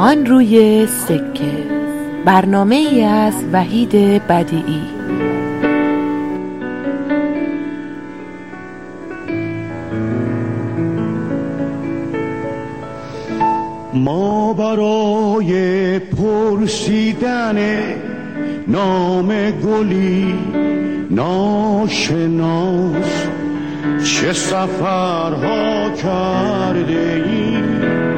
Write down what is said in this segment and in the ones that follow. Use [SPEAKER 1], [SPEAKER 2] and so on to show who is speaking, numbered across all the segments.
[SPEAKER 1] آن روی سکه. برنامه ای از وحید بدیعی.
[SPEAKER 2] ما برای پرسیدن نام گلی ناشناس چه سفرها کرده ایم؟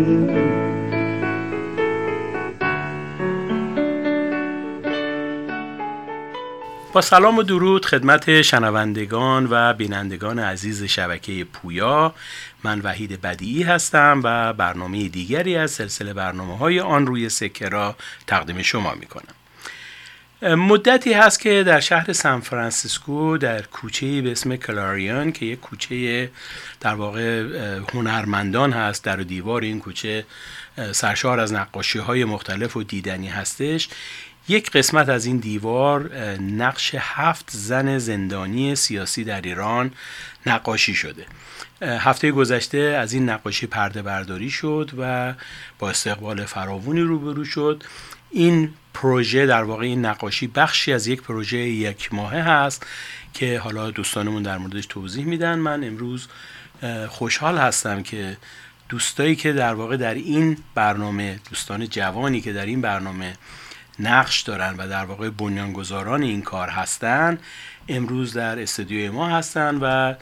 [SPEAKER 3] با سلام و درود خدمت شنوندگان و بینندگان عزیز شبکه پویا. من وحید بدیعی هستم و برنامه دیگری از سلسله برنامه های آن روی سکه را تقدیم شما می کنم مدتی هست که در شهر سان فرانسیسکو در کوچه به اسم کلاریان که یک کوچه در واقع هنرمندان هست در دیوار این کوچه سرشار از نقاشی های مختلف و دیدنی هستش. یک قسمت از این دیوار نقش هفت زن زندانی سیاسی در ایران نقاشی شده. هفته گذشته از این نقاشی پرده برداری شد و با استقبال فراوانی روبرو شد. این پروژه در واقع این نقاشی بخشی از یک پروژه یک ماهه هست که حالا دوستانمون در موردش توضیح میدن. من امروز خوشحال هستم که دوستایی که در واقع در این برنامه دوستان جوانی که در این برنامه نقش دارن و در واقع بنیانگذاران این کار هستن امروز در استودیوی ما هستن و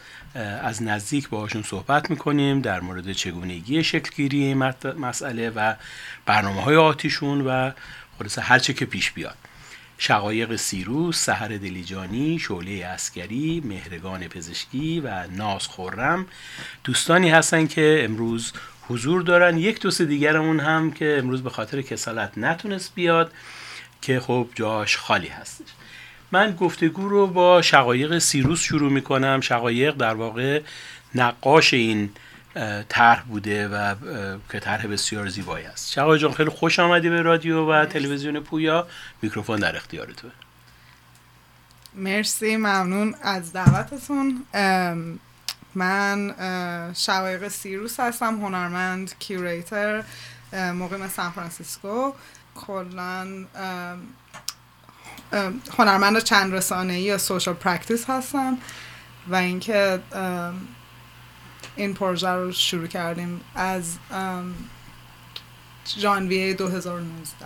[SPEAKER 3] از نزدیک باهاشون صحبت می‌کنیم در مورد چگونگی شکلگیری این مسئله و برنامه های آتیشون و خلاصه هرچه که پیش بیاد. شقایق سیروس، سهر دلیجانی، شعله اسکری، مهرگان پزشکی و ناز خورم دوستانی هستن که امروز حضور دارن. یک دوست دیگرمون هم که امروز به خاطر کسالت نتونست بیاد. که خب جاش خالی هستش. من گفتگو رو با شقایق سیروس شروع می‌کنم. شقایق در واقع نقاش این طرح بوده و که طرح بسیار زیبایی است. شقایق جان خیلی خوش آمدی به رادیو و تلویزیون پویا. میکروفون در اختیار تو
[SPEAKER 4] مرسی ممنون از دعوتتون. من شقایق سیروس هستم هنرمند curator مقیم سان فرانسیسکو. کلا هنرمند چند رسانه ای یا social practice هستم و اینکه این پروژه رو شروع کردیم از ژانویه 2019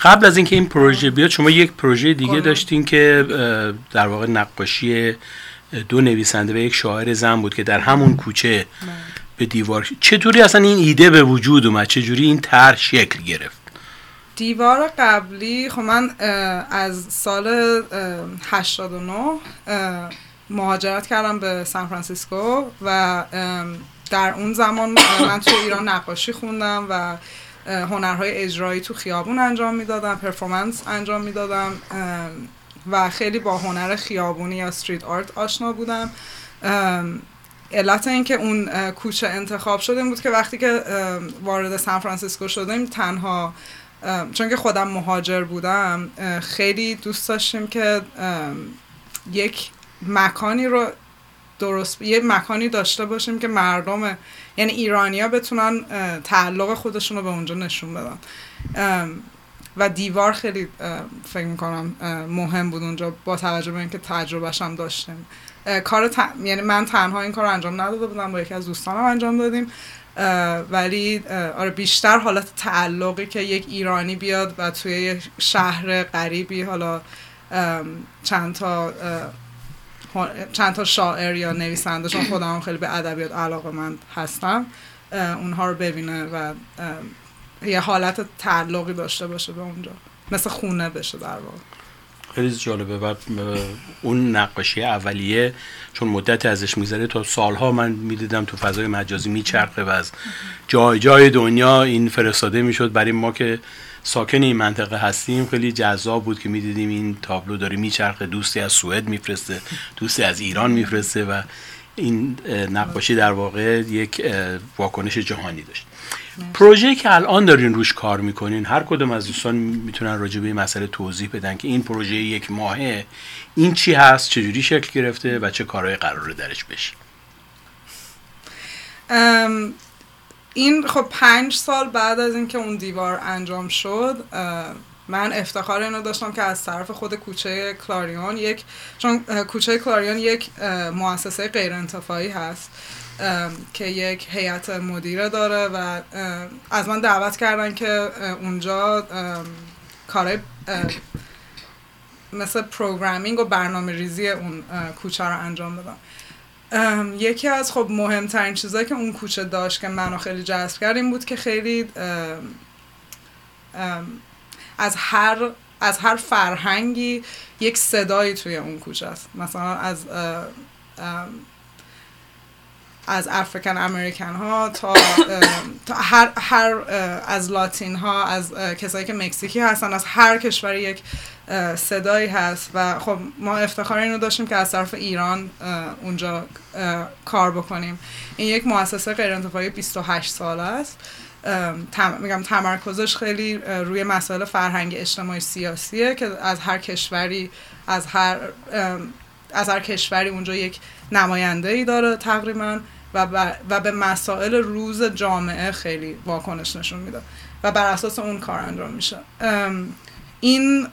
[SPEAKER 3] قبل از اینکه این پروژه بیاد شما یک پروژه دیگه داشتین که در واقع نقاشی دو نویسنده و یک شاعر زن بود که در همون کوچه به دیوار. چطوری اصلا این ایده به وجود اومد؟ چجوری این طرح شکل گرفت؟
[SPEAKER 4] دیوار قبلی خب من از سال 89 مهاجرت کردم به سان فرانسیسکو و در اون زمان من تو ایران نقاشی خوندم و هنرهای اجرایی تو خیابون انجام می‌دادم پرفورمنس انجام می‌دادم و خیلی با هنر خیابونی یا استریت آرت آشنا بودم. علت اینکه اون کوچه انتخاب شده بود که وقتی که وارد سان فرانسیسکو شدیم تنها چون که خودم مهاجر بودم خیلی دوست داشتیم که یک مکانی رو درست یه مکانی داشته باشیم که مردم یعنی ایرانیا بتونن تعلق خودشون رو به اونجا نشون بدن. و دیوار خیلی فکر می‌کنم مهم بود اونجا با توجه به اینکه تجربهش هم داشتیم. کار یعنی من تنها این کار انجام نداده بودم با یکی از دوستانم انجام دادیم. ولی آره بیشتر حالت تعلقی که یک ایرانی بیاد و توی یک شهر غریبی حالا چند تا چند تا شاعر یا نویسنده چون خودم خیلی به ادبیات علاقه من هستم اونها رو ببینه و یه حالت تعلقی داشته باشه به اونجا. مثل خونه بشه در واقع.
[SPEAKER 3] خیلی جالبه. و اون نقاشی اولیه چون مدت ازش می‌ذاره تا سالها من می‌دیدم تو فضای مجازی میچرخه و از جای جای دنیا این فرستاده می‌شد. برای ما که ساکن این منطقه هستیم خیلی جذاب بود که می‌دیدیم این تابلو داره میچرخه. دوستی از سوئد میفرسته دوستی از ایران میفرسته و این نقاشی در واقع یک واکنش جهانی داشت. پروژه که الان دارین روش کار می‌کنین هر کدوم از دوستان می‌تونن راجع به این مسئله توضیح بدن که این پروژه یک ماهه این چی هست چجوری شکل گرفته و چه کارهایی قراره درش بشه؟
[SPEAKER 4] این خب پنج سال بعد از اینکه اون دیوار انجام شد من افتخار اینو داشتم که از طرف خود کوچه کلاریون یک چون کوچه کلاریون یک مؤسسه غیر انتفاعی هست. که یک هیئت مدیره داره و از من دعوت کردن که اونجا کارهای مثل پروگرامینگ و برنامه ریزی اون کوچه رو انجام بدم یکی از خب مهمترین چیزایی که اون کوچه داشت که منو خیلی جذب کرد این بود که خیلی از هر از هر فرهنگی یک صدایی توی اون کوچه است. مثلا از از افریکن امریکن ها تا, تا هر, هر از لاتین ها از کسایی که مکزیکی هستن از هر کشوری یک صدایی هست و خب ما افتخار اینو داشتیم که از طرف ایران اونجا کار بکنیم. این یک مؤسسه غیر انتفاعی 28 ساله است. میگم تمرکزش خیلی روی مسائل فرهنگ اجتماعی سیاسیه که از هر کشوری از هر از هر کشوری اونجا یک نماینده ای داره تقریبا و, و به مسائل روز جامعه خیلی واکنش نشون میده و بر اساس اون کار انجام میشه. این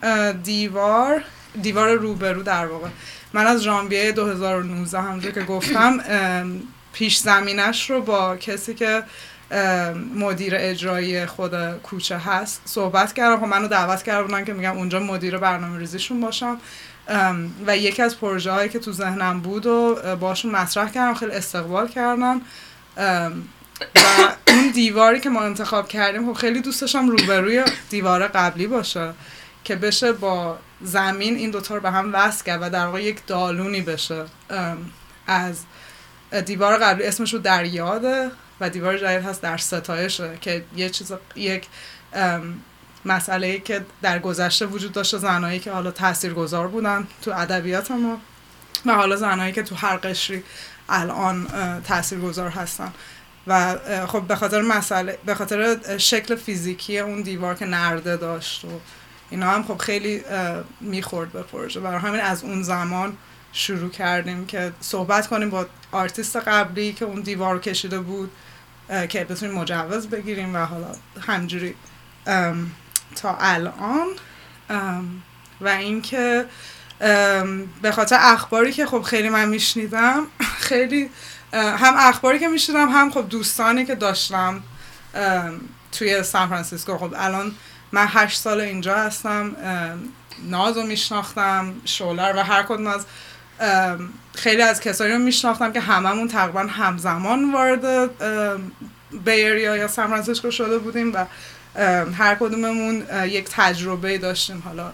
[SPEAKER 4] دیوار دیوار روبرو در واقع. من از ژانویه 2019 همونجور که گفتم پیش زمینش رو با کسی که مدیر اجرایی خود کوچه هست صحبت کردم. خب منو دعوت کردن که میگم اونجا مدیر برنامه ریزیشون باشم. و یکی از پروژه هایی که تو ذهنم بود و باشون مطرح کردم خیلی استقبال کردم. و اون دیواری که ما انتخاب کردیم خب خیلی دوست داشتم روبروی دیوار قبلی باشه که بشه با زمین این دوتا رو به هم وصل کرد و در واقع یک دالونی بشه. از دیوار قبلی اسمش رو دریاده و دیوار جدید هست در ستایشه که یه چیز یک مسئله که در گذشته وجود داشته زنایی که حالا تاثیرگذار بودن تو ادبیات ما و حالا زنایی که تو هر قشری الان تاثیرگذار هستن. و خب به خاطر مسئله به خاطر شکل فیزیکی اون دیوار که نرده داشت و اینا هم خب خیلی می‌خورد به پروژه. برای همین از اون زمان شروع کردیم که صحبت کنیم با آرتیست قبلی که اون دیوار کشیده بود که بتونیم مجوز بگیریم و حالا همجوری تا الان و اینکه به خاطر اخباری که خب خیلی من میشنیدم خیلی هم اخباری که میشنیدم هم خب دوستانی که داشتم توی سان فرانسیسکو. خب الان من هشت سال اینجا هستم ناز رو میشناختم شولر و هر کدوم از خیلی از کسایی رو میشناختم که هممون تقریبا همزمان وارد Bay Area یا سان فرانسیسکو شده بودیم و هر کدوممون یک تجربه داشتیم. حالا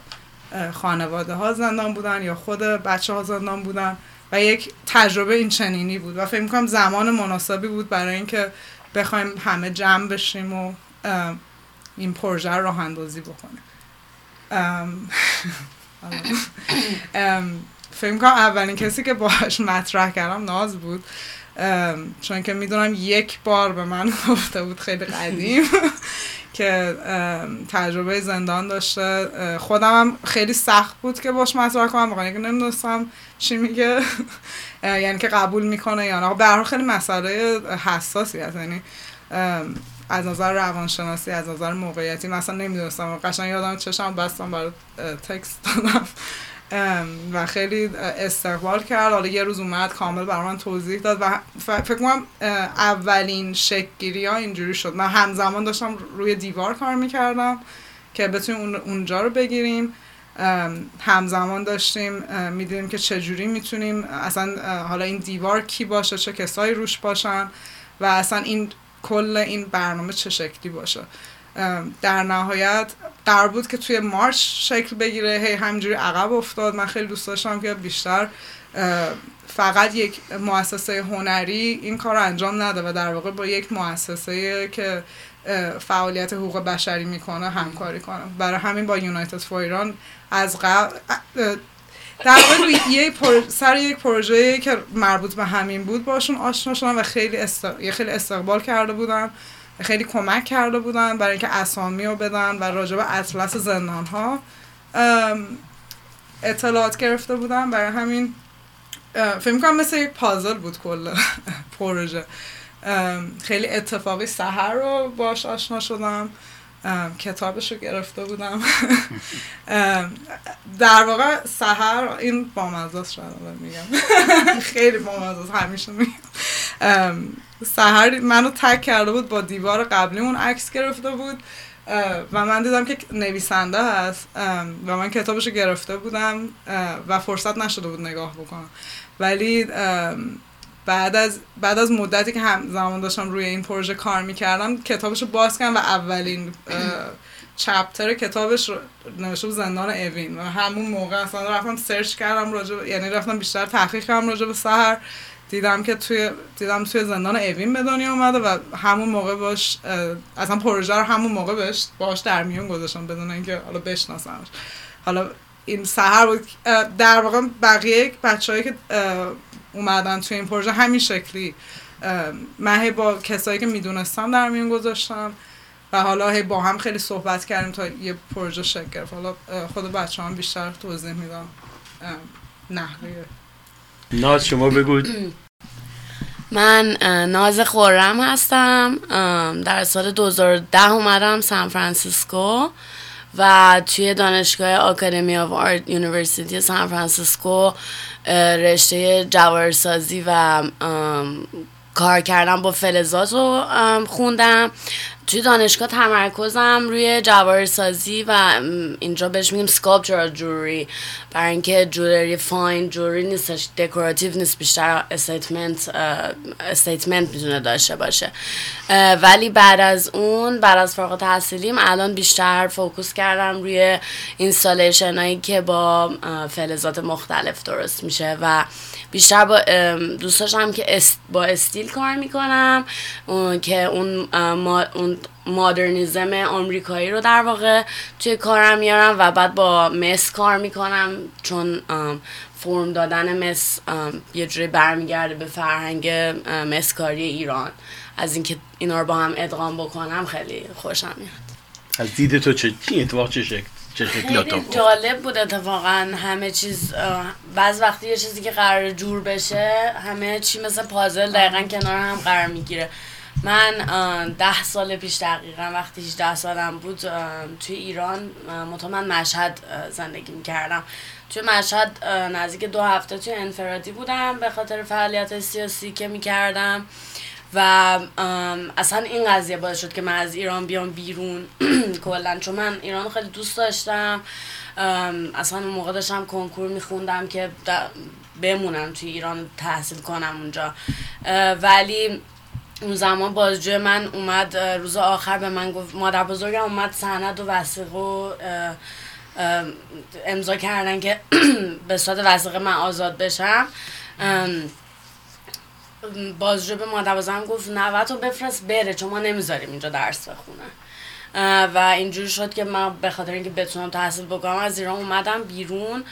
[SPEAKER 4] خانواده ها زندان بودن یا خود بچه ها زندان بودن و یک تجربه این چنینی بود و فکر می‌کنم زمان مناسبی بود برای اینکه بخوایم همه جمع بشیم و این پروژه رو راه اندازی بکنیم. فکر می‌کنم اولین کسی که باهاش مطرح کردم ناز بود. چون که می‌دونم یک بار به من گفته بود خیلی قدیم. که تجربه زندان داشته. خودم هم خیلی سخت بود که باش مطرح کنم. واقعا که نمی‌دونستم چی میگه. یعنی که قبول می‌کنه یا نه. به خیلی مسئله حساسی هست. یعنی از نظر روانشناسی از نظر موقعیتی مثلا نمی‌دونستم. قشنگ یادم چشم بستم برای تکست دادم. و خیلی استقبال کرد. حالا یه روز اومد کامل برای من توضیح داد و فکر کنم اولین شکگیری ها اینجوری شد. من همزمان داشتم روی دیوار کار می‌کردم که بتونیم اونجا رو بگیریم. همزمان داشتیم می‌دونیم که چجوری می‌تونیم اصلا حالا این دیوار کی باشه چه کسایی روش باشن و اصلا این کل این برنامه چه شکلی باشه. در نهایت قرار بود که توی مارچ شکل بگیره هی همجوری عقب افتاد. من خیلی دوست داشتم که بیشتر فقط یک مؤسسه هنری این کار رو انجام نده و در واقع با یک مؤسسه که فعالیت حقوق بشری می‌کنه همکاری کنه. برای همین با یونایتد فور ایران از قبل در واقع یه سر یک پروژه که مربوط به همین بود باشون آشنا شدم و خیلی است... خیلی استقبال کرده بودم. خیلی کمک کرده بودن برای اینکه اسامی رو بدن و راجع به اطلس زندان ها اطلاعات گرفته بودم برای همین فکر می‌کنم مثل یک پازل بود کل پروژه. خیلی اتفاقی سهر رو باش آشنا شدم. کتابش رو گرفته بودم. در واقع سهر این بامزاست شاید میگم. خیلی بامزاست همیشه میگم. سهر منو تک کرده بود با دیوار قبلی اون عکس گرفته بود. و من دیدم که نویسنده هست. و من کتابش رو گرفته بودم و فرصت نشده بود نگاه بکنم. ولی بعد از بعد از مدتی که هم زمان داشتم روی این پروژه کار می‌کردم کتابش رو باز کردم و اولین چپتر کتابش نوشته زندان اوین. و همون موقع اصلا رفتم سرچ کردم راجع یعنی رفتم بیشتر تحقیق کردم راجع به سهر دیدم که توی دیدم توی زندان اوین به دنیا اومده و همون موقع باش اصلا پروژه رو همون موقع بهش باش در میون گذاشتم بدون اینکه حالا بشناسمش. حالا این سهر بود در واقع بقیه بچه‌ای که اومدن توی این پروژه همین شکلی. من هی با کسایی که می‌دونستم در میون گذاشتم و حالا هی با هم خیلی صحبت کردیم تا یه پروژه شکل گرفت. حالا خود بچه هم بیشتر توضیح میدم نحوه.
[SPEAKER 3] ناز شما بگو.
[SPEAKER 5] من ناز خورم هستم. در سال 2010 اومدم سان فرانسیسکو. و توی دانشگاه Academy of Art University سان فرانسیسکو رشته جواهرسازی و کار کردم با فلزات رو خوندم. توی دانشگاه تمرکزم روی جواهرسازی و اینجا بهش میگیم sculptural jewelry برای اینکه jewelry fine jewelry نیستش decorative نیست بیشتر statement statement می‌تونه داشته باشه. ولی بعد از اون بعد از فارغ تحصیلیم الان بیشتر focus کردم روی اینستالیشن هایی که با فلزات مختلف درست میشه و بیشتر با دوست که با استیل کار می‌کنم. که اون, اون مادرنیزم آمریکایی رو در واقع توی کارم میارم و بعد با مس کار می‌کنم چون فرم دادن مس یه جوری برمیگرده به فرهنگ مسکاری ایران. از اینکه اینا رو با هم ادغام بکنم خیلی خوشم میاد.
[SPEAKER 3] از دید تو چه اتفاق چه شکل
[SPEAKER 5] خیلی جالب بود اتفاقا همه چیز بعض وقتی یه چیزی که قرار جور بشه همه چی مثل پازل دقیقا کنار هم قرار می‌گیره. من ده سال پیش دقیقا وقتی 18 سالم بود توی ایران من مشهد زندگی می‌کردم. توی مشهد نزدیک دو هفته توی انفرادی بودم به خاطر فعالیت سیاسی که می‌کردم و اصلا این قضیه باعث شد که من از ایران بیام بیرون. کلا چون من ایران خیلی دوست داشتم. اصلا اون موقع داشتم کنکور میخوندم که بمونم توی ایران تحصیل کنم اونجا. ولی اون زمان بازجوی من اومد روز آخر به من گفت مادر بزرگم اومد سند و وسیقه و امضا کردن که به صورت وسیقه من آزاد بشم. بازجو به مادر گفت نوتو بفرست بره چون ما نمی‌ذاریم اینجا درس بخونه. و اینجوری شد که من به خاطر اینکه بتونم تحصیل بکنم از ایران اومدم بیرون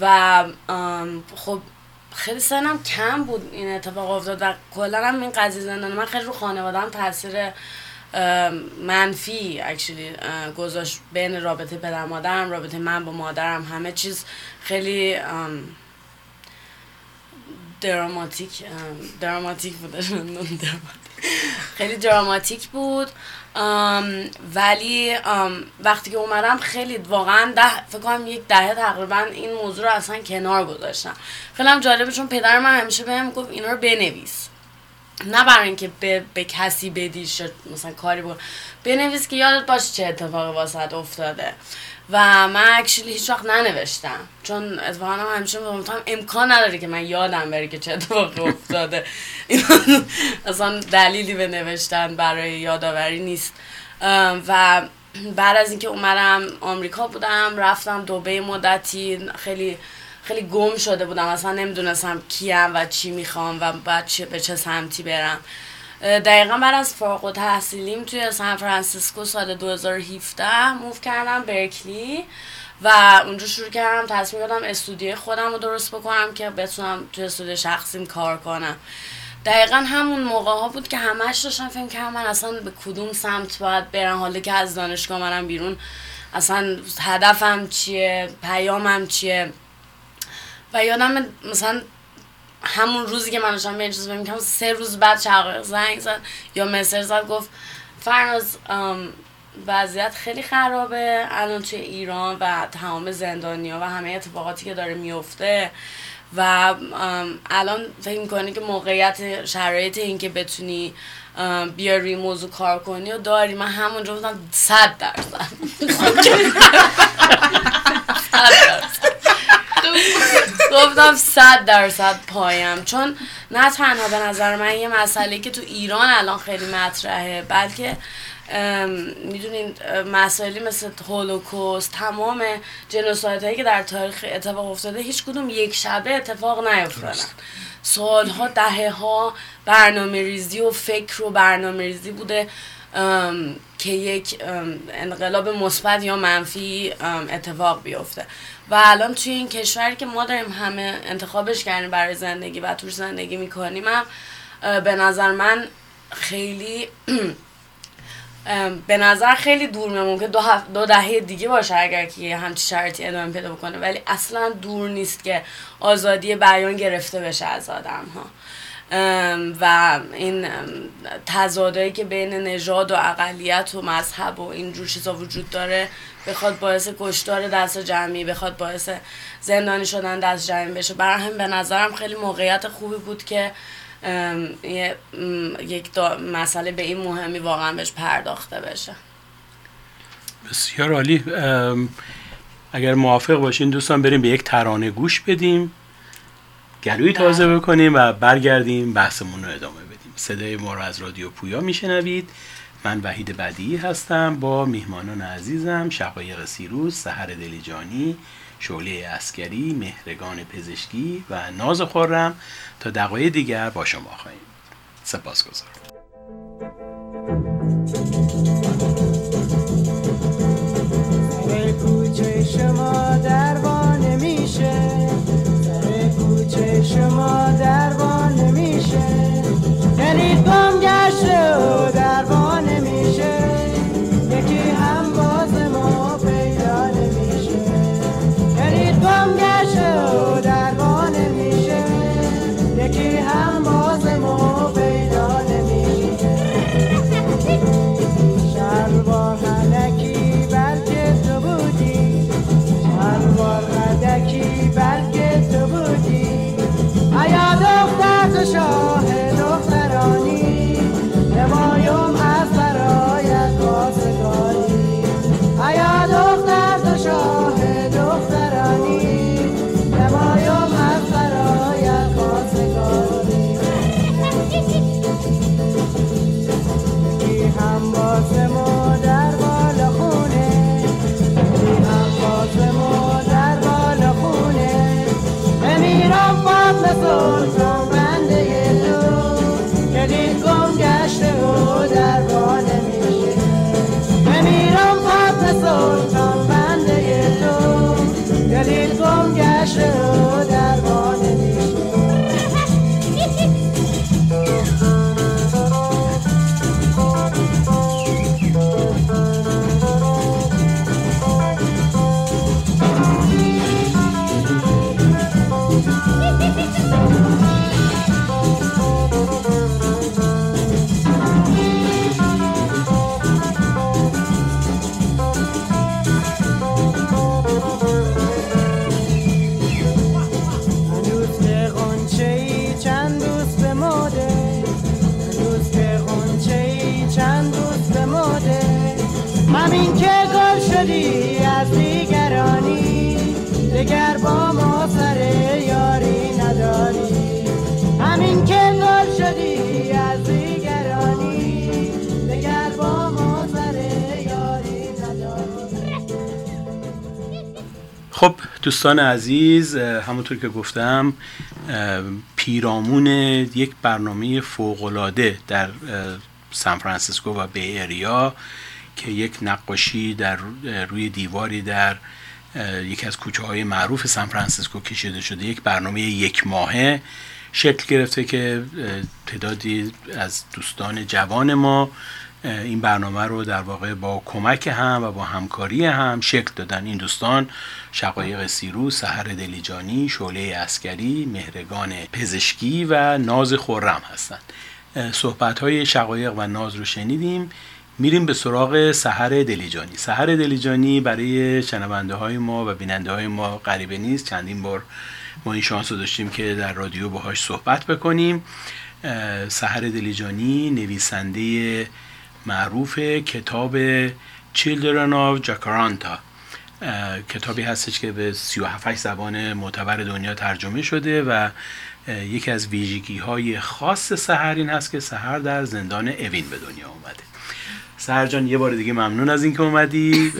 [SPEAKER 5] و خب خیلی سنم کم بود این اتفاق افتاد و کلا هم این قضیه زندان من خیلی رو خانوادم تاثیر منفی اکچولی گذاشت بین رابطه پدر مادرم رابطه من با مادرم همه چیز خیلی دراماتیک دراماتیک بود خیلی دراماتیک بود. ولی وقتی که اومدم خیلی واقعا ده فکر کنم یک دهه تقریبا این موضوع رو اصلا کنار گذاشتم. خیلی هم جالبه چون پدر من همیشه بهم گفت اینا رو بنویس. نه برای اینکه به, به کسی بدیش مثلا کاری بود بنویس که یادت باشه چه اتفاقی واسط افتاده. و من اکشلی هیچ وقت ننوشتم. چون اتفاقا هم همیشه می‌گفتم امکان نداره که من یادم بره که چه اتفاقی افتاده. اصلا دلیلی به نوشتن برای یادآوری نیست. و بعد از اینکه اومدم آمریکا بودم رفتم دوبه مدتی خیلی خیلی گم شده بودم. اصلا نمی‌دونستم کیم و چی می‌خوام و بعد به چه سمتی برم. دقیقا بعد از فارغ تحصیلیم توی سان فرانسیسکو سال 2017 موف کردم برکلی و اونجا شروع کردم تصمیم دادم استودیو خودم رو درست بکنم که بتونم توی استودیو شخصیم کار کنم. دقیقا همون موقع ها بود که همش داشتم فکر کردم من اصلا به کدوم سمت باید برم حالا که از دانشگاه منم بیرون اصلا هدفم چیه پیامم چیه؟ و یادم مثلا همون روزی که من داشتم به این چیز سه روز بعد شقایق زنگ زد یا مسر زد گفت فرناز وضعیت خیلی خرابه الان توی ایران و تمام زندانیا و همه اتفاقاتی که داره میفته و الان فکر می‌کنی که موقعیت شرایط این که بتونی بیا روی موضوع کار کنی و داری. من همونجا بودم صد درصد. گفتم صد درصد پایم. چون نه تنها به نظر من یه مسئله که تو ایران الان خیلی مطرحه بلکه می‌دونین مسائلی مثل هولوکوست تمام جنوسایت هایی که در تاریخ اتفاق افتاده هیچ کدوم یک شبه اتفاق نیفتادن. سالها دهه ها برنامه ریزی و فکر و برنامه ریزی بوده که یک انقلاب مثبت یا منفی اتفاق بیفته. و الان توی این کشوری که ما داریم همه انتخابش کردیم برای زندگی و توش زندگی می‌کنیم هم به نظر من خیلی به نظر خیلی دور میاد ممکن دو, دو دهه دیگه باشه اگر که همچی شرطی ادامه پیدا بکنه. ولی اصلا دور نیست که آزادی بیان گرفته بشه از آدم ها و این تضادایی که بین نژاد و اقلیت و مذهب و اینجور چیزا وجود داره بخواد باعث کشتار دست جمعی بخواد باعث زندانی شدن دست جمعی بشه. برای هم به نظرم خیلی موقعیت خوبی بود که یک مسئله به این مهمی واقعا بهش پرداخته بشه.
[SPEAKER 6] بسیار عالی. اگر موافق باشین دوستان بریم به یک ترانه گوش بدیم گلوی تازه بله. بکنیم و برگردیم بحثمون رو ادامه بدیم. صدای ما رو از رادیو پویا میشنوید. من وحید بدیعی هستم با میهمانان عزیزم شقایق سیروس سحر دلیجانی شعله اسکری مهرگان پزشکی و ناز خورم. تا دقایق دیگر با شما خواهیم. سپاس دوستان عزیز همونطور که گفتم
[SPEAKER 3] پیرامون یک برنامه فوقالعاده در سان فرانسیسکو و Bay Area که یک نقاشی در روی دیواری در یکی از کوچه های معروف سان فرانسیسکو کشیده شده. یک برنامه یک ماهه شکل گرفته که تعدادی از دوستان جوان ما این برنامه رو در واقع با کمک هم و با همکاری هم شکل دادن. این دوستان شقایق سیرو، سهر دلیجانی، شعله اسکری، مهرگان پزشکی و ناز خورم هستند. صحبت های شقایق و ناز رو شنیدیم. میریم به سراغ سهر دلیجانی. سهر دلیجانی برای شنونده های ما و بیننده های ما غریبه نیست. چندین بار ما این شانس رو داشتیم که در رادیو باهاش صحبت بکنیم. سهر دلیجانی نویسنده معروف کتاب Children of Jacaranda کتابی هستش که به 37 زبان معتبر دنیا ترجمه شده و یکی از ویژگی های خاص سهر این هست که سهر در زندان اوین به دنیا اومده. سهر جان یه بار دیگه ممنون از اینکه اومدی.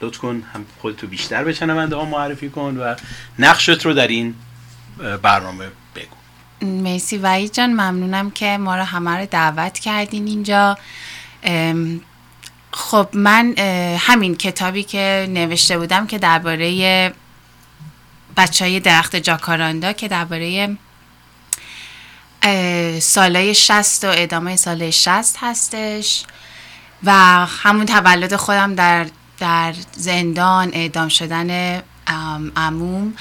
[SPEAKER 3] لطف کن هم خودتو بیشتر به شنونده ها معرفی کن و نقشت رو در این برنامه بگو.
[SPEAKER 7] مرسی وحید جان ممنونم که ما رو همه رو دعوت کردین اینجا. خب من همین کتابی که نوشته بودم که درباره بچه های درخت جاکاراندا که درباره سالای شست و ادامه سالای شست هستش و همون تولد خودم در, در زندان اعدام شدن عموم.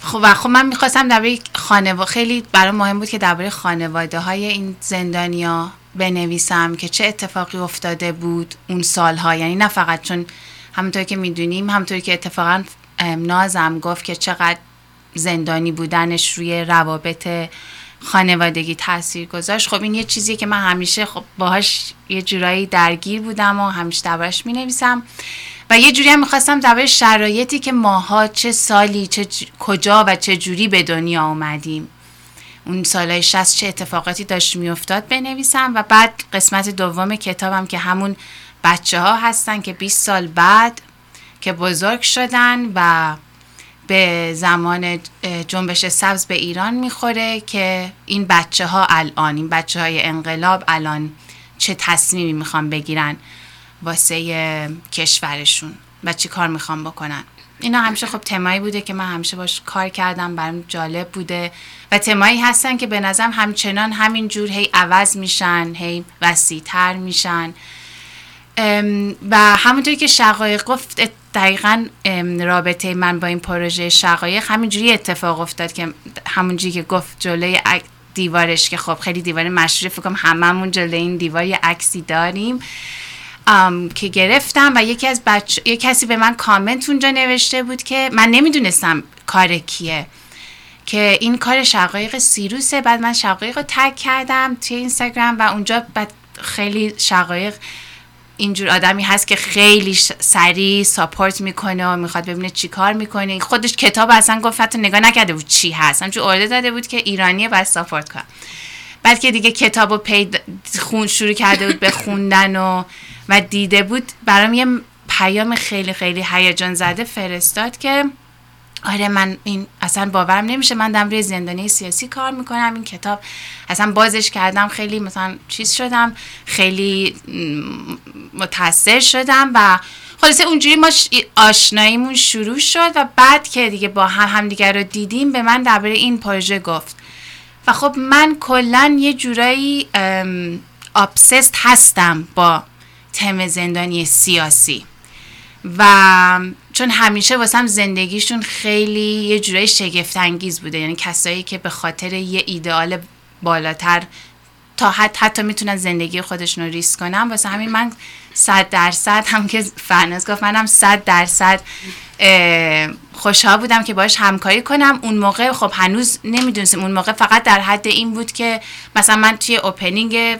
[SPEAKER 7] خب و خب من می‌خواستم درباره خانواده خیلی برای مهم بود که درباره خانواده های این زندانیا بنویسم که چه اتفاقی افتاده بود اون سالها. یعنی نه فقط چون همونطور که می‌دونیم همونطور که اتفاقا نازم گفت که چقدر زندانی بودنش روی روابط خانوادگی تاثیر گذاشت. خب این یه چیزیه که من همیشه خب باهاش یه جورایی درگیر بودم و همیشه دربارش می نویسم و یه جوری هم می‌خواستم درباره شرایطی که ماها چه سالی چه کجا و چه جوری به دنیا آمدیم اون سالهای شست چه اتفاقاتی داشت میافتاد بنویسم و بعد قسمت دوم کتابم که همون بچه ها هستن که 20 سال بعد که بزرگ شدن و به زمان جنبش سبز به ایران می‌خوره که این بچه ها الان این بچه های انقلاب الان چه تصمیمی می‌خوان بگیرن واسه کشورشون و چی کار می‌خوان بکنن. اینا همیشه خب تمایی بوده که من همیشه باش کار کردم برام جالب بوده. و تمایی هستن که به نظرم همچنان همین جور هی عوض میشن هی وسیعتر میشن. و همونطوری که شقایق گفت دقیقا رابطه من با این پروژه شقایق همینجوری اتفاق افتاد که همونجوری که گفت جلوی دیوارش که خب خیلی دیوار مشهوره فکر کنم هممون جلوی این دیوار یه عکسی داریم. که گرفتم و یکی از بچ... یه کسی به من کامنت اونجا نوشته بود که من نمی‌دونستم کار کیه که این کار شقایق سیروسه. بعد من شقایق رو تک کردم توی اینستاگرام و اونجا بعد خیلی شقایق اینجور آدمی هست که خیلی سریع ساپورت می‌کنه و می‌خواد ببینه چی کار می‌کنه. خودش کتاب اصلا گفت حتی نگاه نکرده بود چی هست. همچون ارده داده بود که ایرانیه باید ساپورت کنم بعد که دیگه کتاب رو پید خون شروع کرده بود به خوندن و و دیده بود. برام یه پیام خیلی خیلی هیجان زده فرستاد که آره من این اصلا باورم نمیشه. من دارم روی زندانی سیاسی کار می‌کنم. این کتاب اصلا بازش کردم. خیلی مثلا چیز شدم. خیلی متاثر شدم و خلاصه اونجوری ما آشناییمون شروع شد و بعد که دیگه با هم همدیگه رو دیدیم به من درباره این پروژه گفت. خب من کلا یه جورایی آبسست هستم با تم زندانی سیاسی. و چون همیشه واسم زندگیشون خیلی یه جورایی شگفت انگیز بوده. یعنی کسایی که به خاطر یه ایدئال بالاتر تا حتی, حتی می‌تونن زندگی خودشون رو ریسک کنن. واسه همین من صد درصد هم که فرناز گفت منم صد درصد خوشحال بودم که باش همکاری کنم. اون موقع خب هنوز نمی‌دونستم اون موقع فقط در حد این بود که مثلا من توی اوپنینگ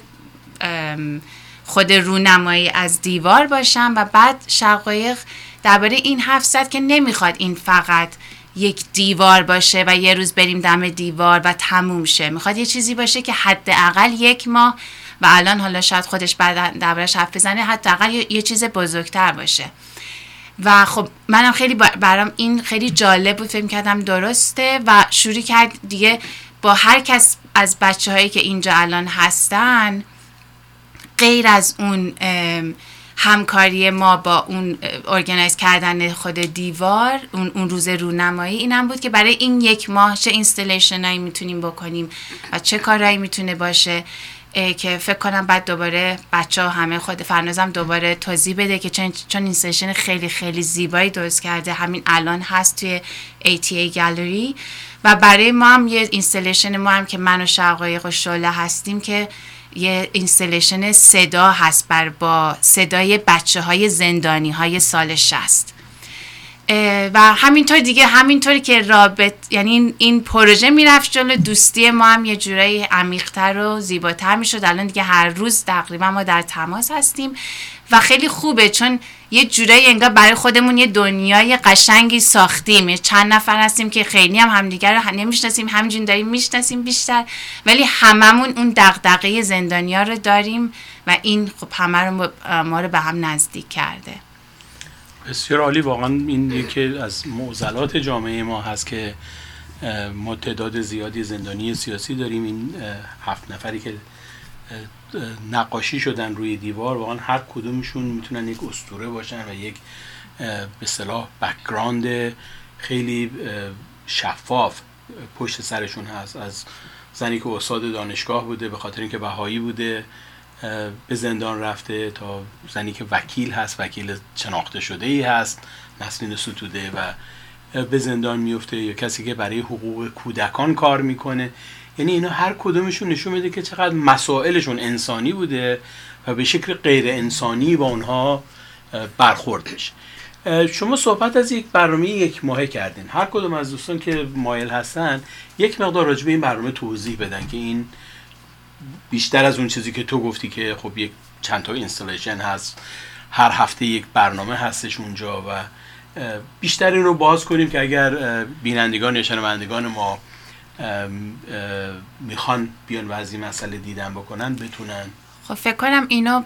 [SPEAKER 7] خود رونمایی از دیوار باشم و بعد شقایق درباره این حرف زد که نمی‌خواد این فقط یک دیوار باشه و یه روز بریم دم دیوار و تموم شه. می‌خواد یه چیزی باشه که حداقل یک ماه و الان حالا شاید خودش بعد دربارش حرف بزنه حداقل یه چیز بزرگتر باشه. و خب منم خیلی برام این خیلی جالب بود فکر کردم درسته و شروع کرد دیگه با هر کس از بچه هایی که اینجا الان هستن غیر از اون همکاری ما با اون organize کردن خود دیوار اون, اون روز رونمایی اینم بود که برای این یک ماه چه installation هایی می‌تونیم بکنیم و چه کارهایی می‌تونه باشه. که فکر کنم بعد دوباره بچه ها همه خود فرنازم دوباره توضیح بده که چون, چون installation خیلی خیلی زیبایی درست کرده. همین الان هست توی ATA گالری و برای ما هم یه installation ما هم که من و شقایق و شله هستیم که یه installation صدا هست بر با صدای بچه های زندانی های سال شست و همینطور دیگه همینطوری که رابط یعنی این پروژه می‌رفت جلو دوستی ما هم یه جورایی عمیقتر و زیباتر می‌شد. الان دیگه هر روز تقریبا ما در تماس هستیم و خیلی خوبه چون یه جورایی انگار برای خودمون یه دنیای قشنگی ساختیم. چند نفر هستیم که خیلی هم همدیگر رو نمی‌شناسیم همینجوری داریم می‌شناسیم بیشتر ولی هممون اون دغدغه زندانیا رو داریم و این خب همه رو ما رو به هم نزدیک کرده.
[SPEAKER 3] بسیار عالی. واقعا این یکی از معضلات جامعه ما هست که ما تعداد زیادی زندانی سیاسی داریم. این هفت نفری که نقاشی شدن روی دیوار واقعا هر کدومشون می‌تونن یک استوره باشن و یک به صلاح بکگراند خیلی شفاف پشت سرشون هست. از زنی که استاد دانشگاه بوده به خاطر اینکه بهایی بوده به زندان رفته تا زنی که وکیل هست وکیل شناخته شده ای هست نسلین ستوده و به زندان میفته یا کسی که برای حقوق کودکان کار می‌کنه. یعنی اینا هر کدومشون نشون میده که چقدر مسائلشون انسانی بوده و به شکل غیر انسانی با اونها برخورد میشه. شما صحبت از یک برنامه یک ماهه کردین. هر کدوم از دوستان که مایل هستن یک مقدار راجع به این برنامه توضیح بدن که این بیشتر از اون چیزی که تو گفتی که خب یک چند تا installation هست هر هفته یک برنامه هستش اونجا و بیشتر این رو باز کنیم که اگر بینندگان یا شنوندگان ما می‌خوان بیان و از این مسئله دیدن بکنن بتونن.
[SPEAKER 7] خب فکر کنم اینو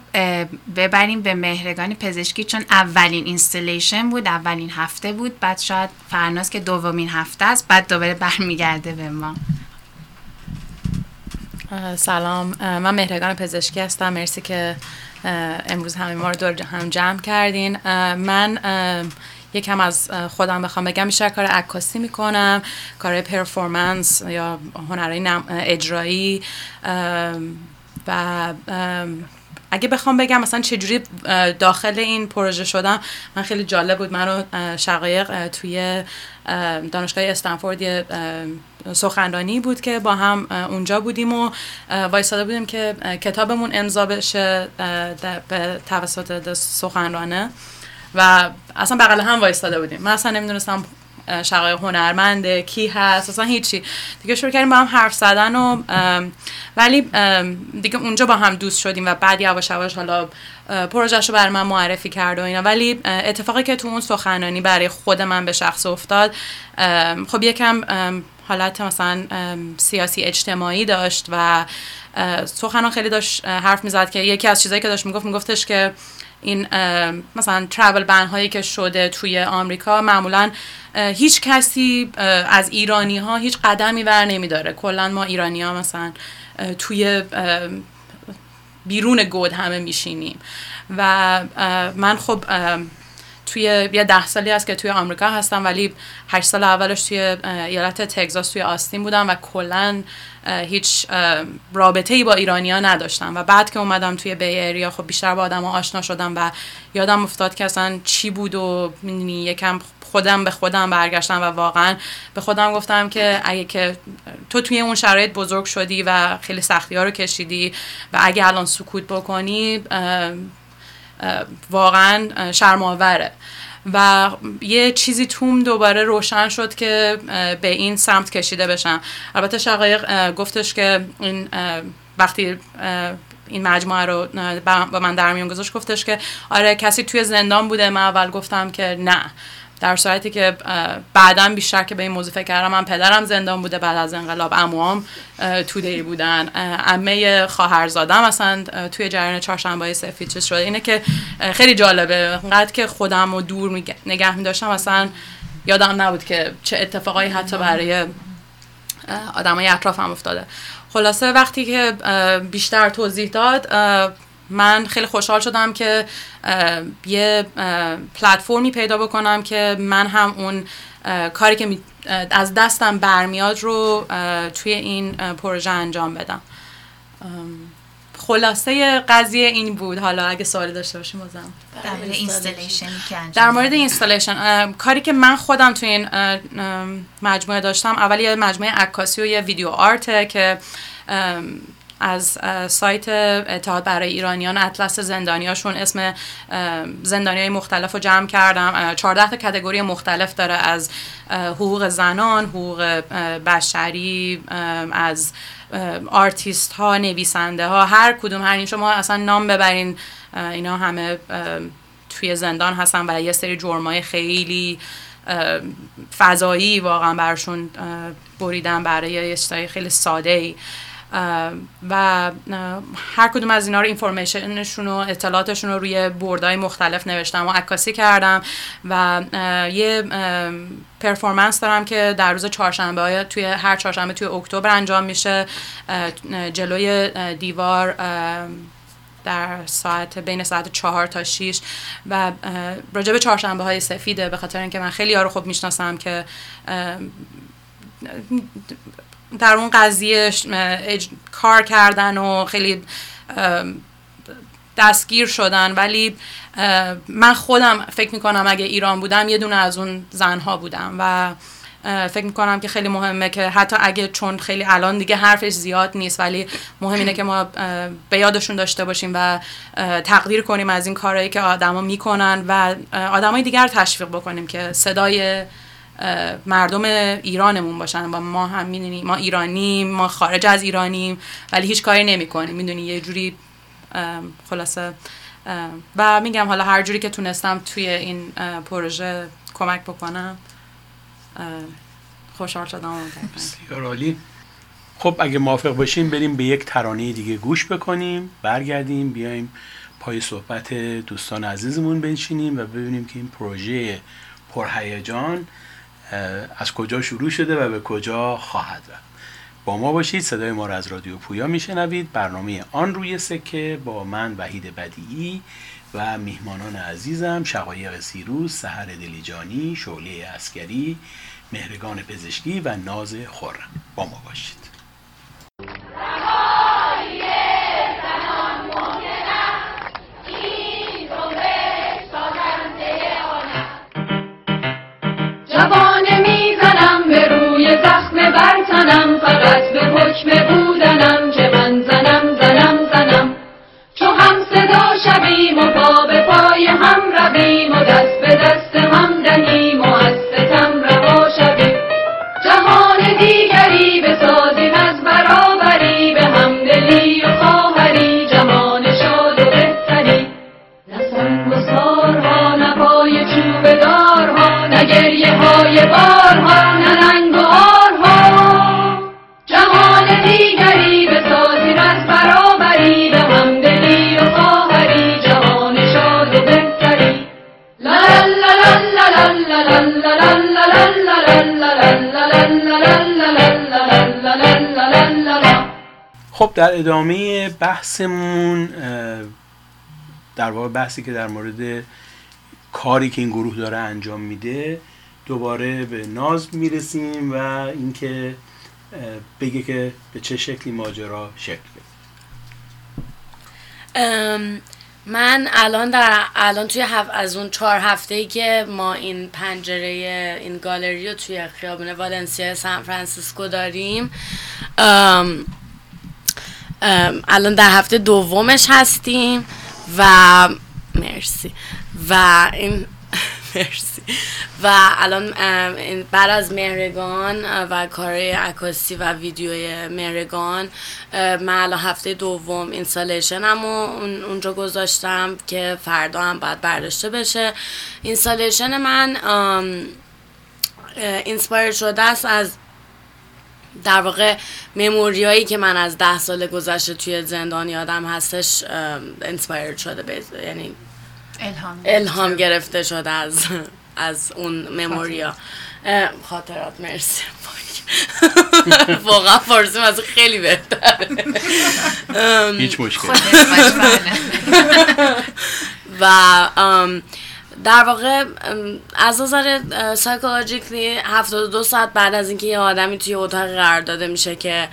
[SPEAKER 7] ببریم به مهرگان پزشکی چون اولین installation بود اولین هفته بود بعد شاید فرناز که دومین هفته است بعد دوباره برمیگرده به ما.
[SPEAKER 8] سلام. من مهرگان پزشکی هستم. مرسی که امروز همه ما رو دور هم جمع کردین. من یکم از خودم بخوام بگم بیشتر کار عکاسی می‌کنم. کار پرفورمنس یا هنرهای اجرایی. و اگه بخوام بگم مثلا چجوری داخل این پروژه شدم من خیلی جالب بود. من رو شقایق توی دانشگاه استنفورد یه سخنرانی بود که با هم اونجا بودیم و وایستاده بودیم که کتابمون امضا بشه به توسط سخنرانه. و اصلا بغل هم وایستاده بودیم. من اصلا نمی‌دونستم شقایق هنرمنده کی هست اصلا هیچی. دیگه شروع کردیم با هم حرف زدن و ولی دیگه اونجا با هم دوست شدیم و بعد یواش یواش حالا پروژهش رو برای من معرفی کرد و اینا. ولی اتفاقی که تو اون سخنرانی برای خود من به شخص افتاد خب یکم حالت مثلا سیاسی اجتماعی داشت و سخنان خیلی داشت حرف می‌زد که یکی از چیزایی که داشت می‌گفت میگفتش که این مثلا ترابل بن هایی که شده توی آمریکا معمولا هیچ کسی از ایرانی ها هیچ قدمی ور نمیداره. کلا ما ایرانی ها مثلا توی بیرون گود همه میشینیم. و من خب توی یه ده سالی هست که توی آمریکا هستم ولی هشت سال اولش توی ایالت تگزاس توی آستین بودم و کلا هیچ رابطه ای با ایرانیا نداشتم. و بعد که اومدم توی بی ایریا خب بیشتر با آدم آشنا شدم و یادم افتاد که اصلا چی بود و یکم خودم به خودم برگشتم و واقعا به خودم گفتم که اگه که تو توی اون شرایط بزرگ شدی و خیلی سختی ها رو کشیدی و اگه الان سکوت بکنی واقعا شرماوره و یه چیزی توم دوباره روشن شد که به این سمت کشیده بشم البته شقایق گفتش که این وقتی این مجموعه رو با من در میون گذاشت گفتش که آره کسی توی زندان بوده. من اول گفتم که نه. در صورتی که بعدا بیشتر که به این موضوع فکر کردم من پدرم زندان بوده بعد از انقلاب. اموام توده بودن. امه خواهرزادم مثلا توی جریان چهارشنبه سفید چیز شده. اینه که خیلی جالبه. انقدر که خودم رو دور نگه می داشتم مثلا یادم نبود که چه اتفاقایی حتی برای آدمای اطرافم افتاده. خلاصه وقتی که بیشتر توضیح داد من خیلی خوشحال شدم که یه پلتفرمی پیدا بکنم که من هم اون کاری که از دستم برمیاد رو توی این پروژه انجام بدم. خلاصه قضیه این بود. حالا اگه سوالی داشته باشیم بازم.
[SPEAKER 7] در مورد اینستالیشن
[SPEAKER 8] در مورد اینستالیشن کاری که من خودم توی این مجموعه داشتم اول یه مجموعه عکاسی و یه video art ـه که از سایت اتحاد برای ایرانیان اطلس زندانیاشون اسم زندانی های مختلف رو جمع کردم. 14 تا category مختلف داره از حقوق زنان حقوق بشری از آرتیست ها نویسنده ها هر کدوم هر شما اصلا نام ببرین. اینا همه توی زندان هستن و یه سری جرمای خیلی فضایی واقعا برشون بریدن برای یه خیلی ساده ای و هر کدوم از اینا رو information شون و اطلاعاتشون رو روی board های مختلف نوشتم و عکاسی کردم و یه پرفورمنس دارم که در روز چهارشنبه توی هر چهارشنبه توی اکتبر انجام میشه. جلوی دیوار در ساعت بین ساعت چهار تا 6 و راجع به چهارشنبه های سفیده. به خاطر اینکه من خیلی یارو خوب می‌شناسم که در اون قضیه کار کردن و خیلی دستگیر شدن. ولی من خودم فکر می‌کنم اگه ایران بودم یه دونه از اون زنها بودم و فکر می‌کنم که خیلی مهمه که حتی اگه چون خیلی الان دیگه حرفش زیاد نیست ولی مهم اینه که ما به یادشون داشته باشیم و تقدیر کنیم از این کارهایی که آدما می‌کنن و آدمای دیگر تشویق بکنیم که صدای مردم ایرانمون باشن. و ما هم ما ایرانیم ما خارج از ایرانیم ولی هیچ کاری نمی کنیم می‌دونی یه جوری خلاصه و میگم حالا هر جوری که تونستم توی این پروژه کمک بکنم خوشحال شدم.
[SPEAKER 3] خب اگه موافق باشیم بریم به یک ترانه دیگه گوش بکنیم برگردیم بیایم پای صحبت دوستان عزیزمون بنشینیم و ببینیم که این پروژه پرهیجان از کجا شروع شده و به کجا خواهد رفت. با ما باشید صدای ما را از رادیو پویا میشنوید. برنامه آن روی سکه با من وحید بدیعی و میهمانان عزیزم شقایق سیروس سهر دلیجانی شعله اسکری مهرگان پزشکی و ناز خورم با ما باشید.
[SPEAKER 9] Come on. همدلی و شاد
[SPEAKER 3] خب در ادامه بحثمون در واقع بحثی که در مورد کاری که این گروه داره انجام میده دوباره به ناز می‌رسیم و اینکه بگه که به چه شکلی ماجرا شکل بده
[SPEAKER 5] من الان در الان توی هف از اون چهار هفته ای که ما این پنجره این گالری رو توی خیابون والنسیا سان فرانسیسکو داریم ام الان در هفته دومش هستیم و مرسی. و این مرسی. و الان بعد از مهرگان و کار عکاسی و ویدیوی مهرگان من الان هفته دوم installation م اون اونجا گذاشتم که فردا هم باید برداشته بشه. installation من inspire شده است از در واقع memory هایی که من از ده سال گذشته توی زندان یادم هستش inspire شده یعنی
[SPEAKER 7] الهام
[SPEAKER 5] الهام گرفته شده از از اون memory ها. خاطرات. مرسی. واقعا فارسی از خیلی بهتره.
[SPEAKER 3] هیچ مشکل
[SPEAKER 5] و ام، در واقع از نظر psychologically 72 ساعت بعد از اینکه یه آدمی توی اتاق قرار داده میشه که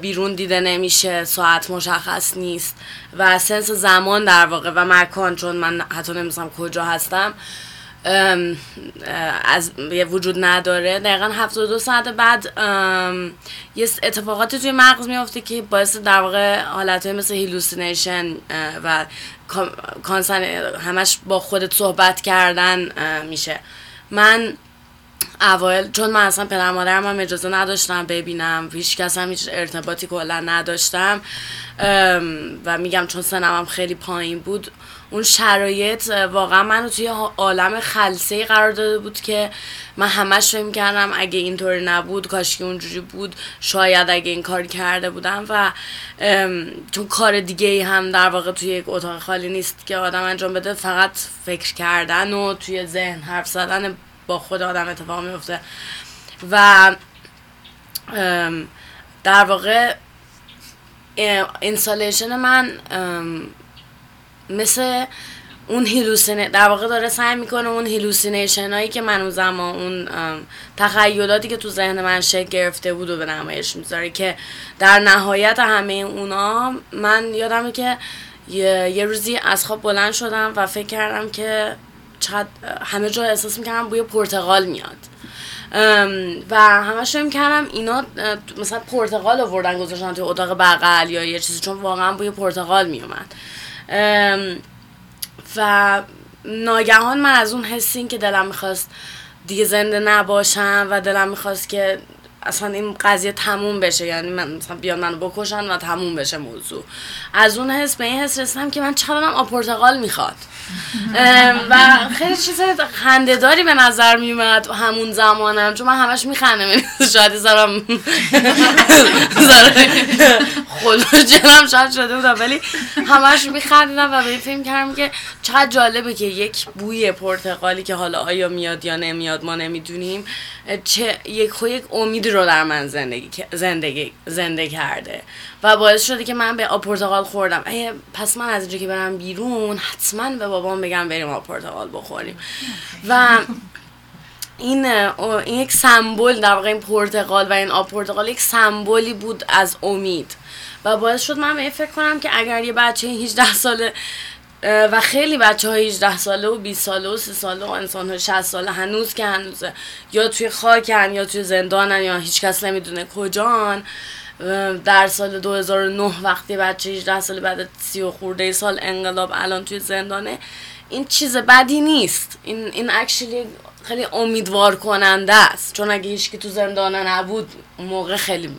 [SPEAKER 5] بیرون دیده نمیشه ساعت مشخص نیست و sense زمان در واقع و مکان چون من حتی نمی‌دونم کجا هستم. از وجود نداره. دقیقا 72 ساعت بعد یه اتفاقاتی توی مغز میافته که باعث در واقع حالت مثل hallucination و constant همش با خودت صحبت کردن میشه. من اوایل چون من اصلا پدر مادرم هم اجازه نداشتم ببینم هیچ کس هم هیچ ارتباطی کلا نداشتم و میگم چون سنم هم خیلی پایین بود اون شرایط واقعا منو توی عالم خلصه قرار داده بود که من همش فکر کردم اگه اینطوری نبود کاش که اونجوری بود شاید اگه این کار کرده بودم و چون کار دیگه ای هم در واقع توی یک اتاق خالی نیست که آدم انجام بده فقط فکر کردن و توی ذهن حرف زدن با خود آدم اتفاق میفته و در واقع installation من مثل اون hallucination ـه در واقع داره سعی می‌کنه اون hallucination هایی که من اون زمان اون تخیلاتی که تو ذهن من شکل گرفته بود و به نمایش می‌ذاره که در نهایت همه اونا من یادمه که یه, روزی از خواب بلند شدم و فکر کردم که همه جا احساس می‌کردم بوی پرتقال میاد. و همش فکر کردم اینا مثلا پرتقال آوردن گذاشتن توی اتاق بغل یا یه چیزی چون واقعا بوی پرتقال میومد و ناگهان من از اون حسین که دلم می‌خواست دیگه زنده نباشم و دلم می‌خواست که اصلا این قضیه تموم بشه یعنی من مثلا بیان منو بکشن و تموم بشه موضوع. از اون حس به این حس رسیدم که من چقدرم آب پرتقال می‌خواد. و خیلی چیز خندهداری به نظر میومد همون زمانم چون من همش میخندم یعنی شاید زارم خلوجلم شاید شده بودم ولی همش میخندیدم و به فکر کردم که چقدر جالبه که یک بوی پرتقالی که حالا آیا میاد یا نمیاد ما نمی‌دونیم چه یک خو یک امید رو در من زندگی زندگی زنده کرده و باعث شده که من به آب پرتقال خوردم. ای پس من از اینجا که برم بیرون حتما به بابام بگم بریم آب پرتقال بخوریم. و این این یک سمبل در واقع این پرتقال و این آب پرتقال یک سمبولی بود از امید. و باعث شد من به این فکر کنم که اگر یه بچه 18 ساله و خیلی بچه های 18 ساله و 20 ساله و 30 ساله و انسان های 60 ساله هنوز که هنوزه. یا توی خاکن یا توی زندانن یا هیچ کس نمی‌دونه کجان. در سال 2009 وقتی بچه 18 ساله بعد 30 خورده سال انقلاب الان توی زندانه این چیز بدی نیست. این این اکچولی خیلی امیدوار کننده است. چون اگه هیچ که تو زندانه نبود موقع خیلی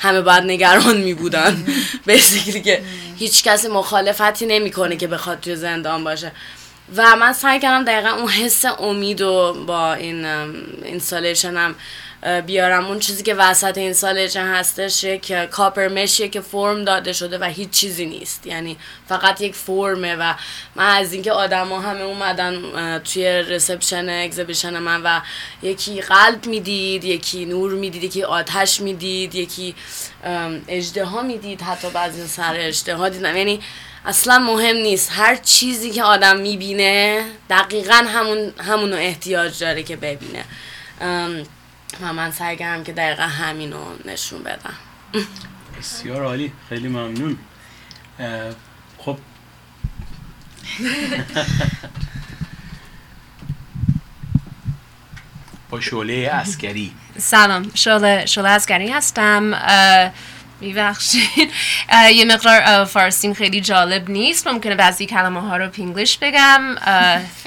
[SPEAKER 5] همه باید نگران می بودن بیسیکلی که هیچ کسی مخالفتی نمی‌کنه که بخواد توی زندان باشه. و من سعی کردم دقیقا اون حس امید و با این installation هم بیارم. اون چیزی که وسط installation هستش یک copper mesh یه که form داده شده و هیچ چیزی نیست. یعنی فقط یک form ـه و من از اینکه آدما همه اومدن توی reception exhibition من و یکی قلب می‌دید یکی نور می‌دید یکی آتش می‌دید یکی اژدها می‌دید. حتی بعضی سر اژدها دیدم. یعنی اصلا مهم نیست. هر چیزی که آدم می‌بینه دقیقا همون همونو احتیاج داره که ببینه. و من سعی کردم که دقیقا همینو نشون بدم.
[SPEAKER 3] بسیار عالی خیلی ممنون. خب. با شعله اسکری
[SPEAKER 10] سلام شعله شعله عسکری هستم. میبخشید. یه مقدار فارسیم خیلی جالب نیست. ممکنه بعضی کلمه ها رو Pinglish بگم.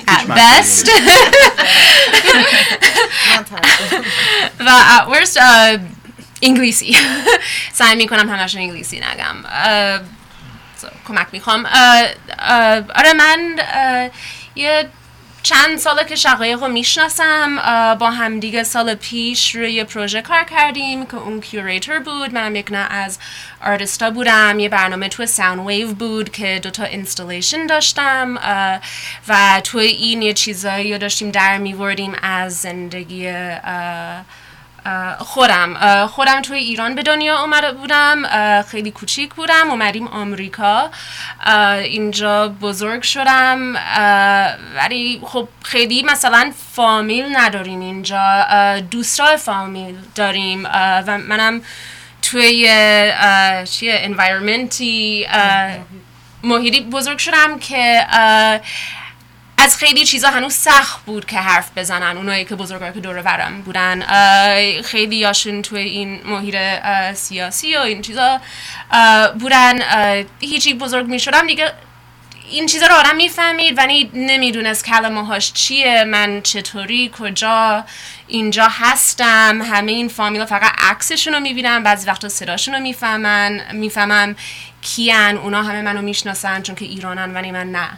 [SPEAKER 10] at best. و at worst انگلیسی. سعی می‌کنم همش انگلیسی نگم. کمک می‌خوام. آره من یه چند ساله که شقایق رو می‌شناسم با همدیگه سال پیش روی یه پروژه کار کردیم که اون curator بود. منم یکی از آرتستا بودم. یه برنامه تو sound wave بود که دوتا installation داشتم و تو این یه چیزایی رو داشتیم در میوردیم از زندگی خودم اه، خودم توی ایران به دنیا اومده بودم. خیلی کوچیک بودم. اومدیم آمریکا. اینجا بزرگ شدم. ولی خب خیلی مثلا فامیل نداریم اینجا. دوستای فامیل داریم. و منم توی چیه انوایرمنتی محیطی بزرگ شدم که از خیلی چیزا هنوز سخت بود که حرف بزنن. اونایی که بزرگایی که دور برم بودن. خیلی هاشون توی این محیط سیاسی و این چیزا بودن. هیچی بزرگ می شدم دیگه این چیزا رو آدم می‌فهمید ولی نمی‌دونست کلمه هاش چیه من چطوری کجا. اینجا هستم. همه این فامیلا فقط عکسشون رو می‌بینم بعضی وقتا صداشون رو می‌فهمن می‌فهمم کیان اونا همه منو می‌شناسن چون که ایرانن ولی من نه.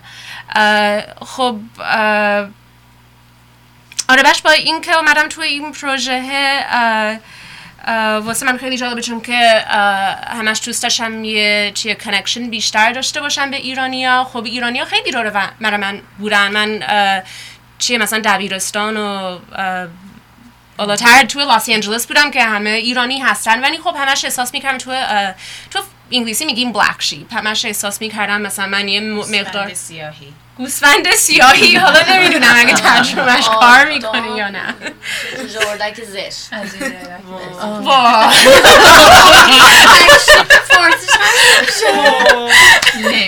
[SPEAKER 10] خب آره بش با این که اومدم توی این پروژه واسه من خیلی جالبه چون که همش دوست یه چیه کنکشن بیشتر داشته باشم به ایرانیا. خب ایرانیا خیلی رو مرا من بودن. من چیه مثلا دبیرستان و بالاتر توی لاس آنجلس بودم که همه ایرانی هستن. ولی خب همش احساس می‌کردم تو اه، تو انگلیسی میگیم بلک شیپ همش احساس می‌کردم مثلا من یه مقدار
[SPEAKER 7] سیاهی.
[SPEAKER 10] گوسفند سیاهی. حالا نمی‌دونم اگه ترجمهش کار می‌کنه یا نه.
[SPEAKER 5] جوردک زشت.
[SPEAKER 10] وا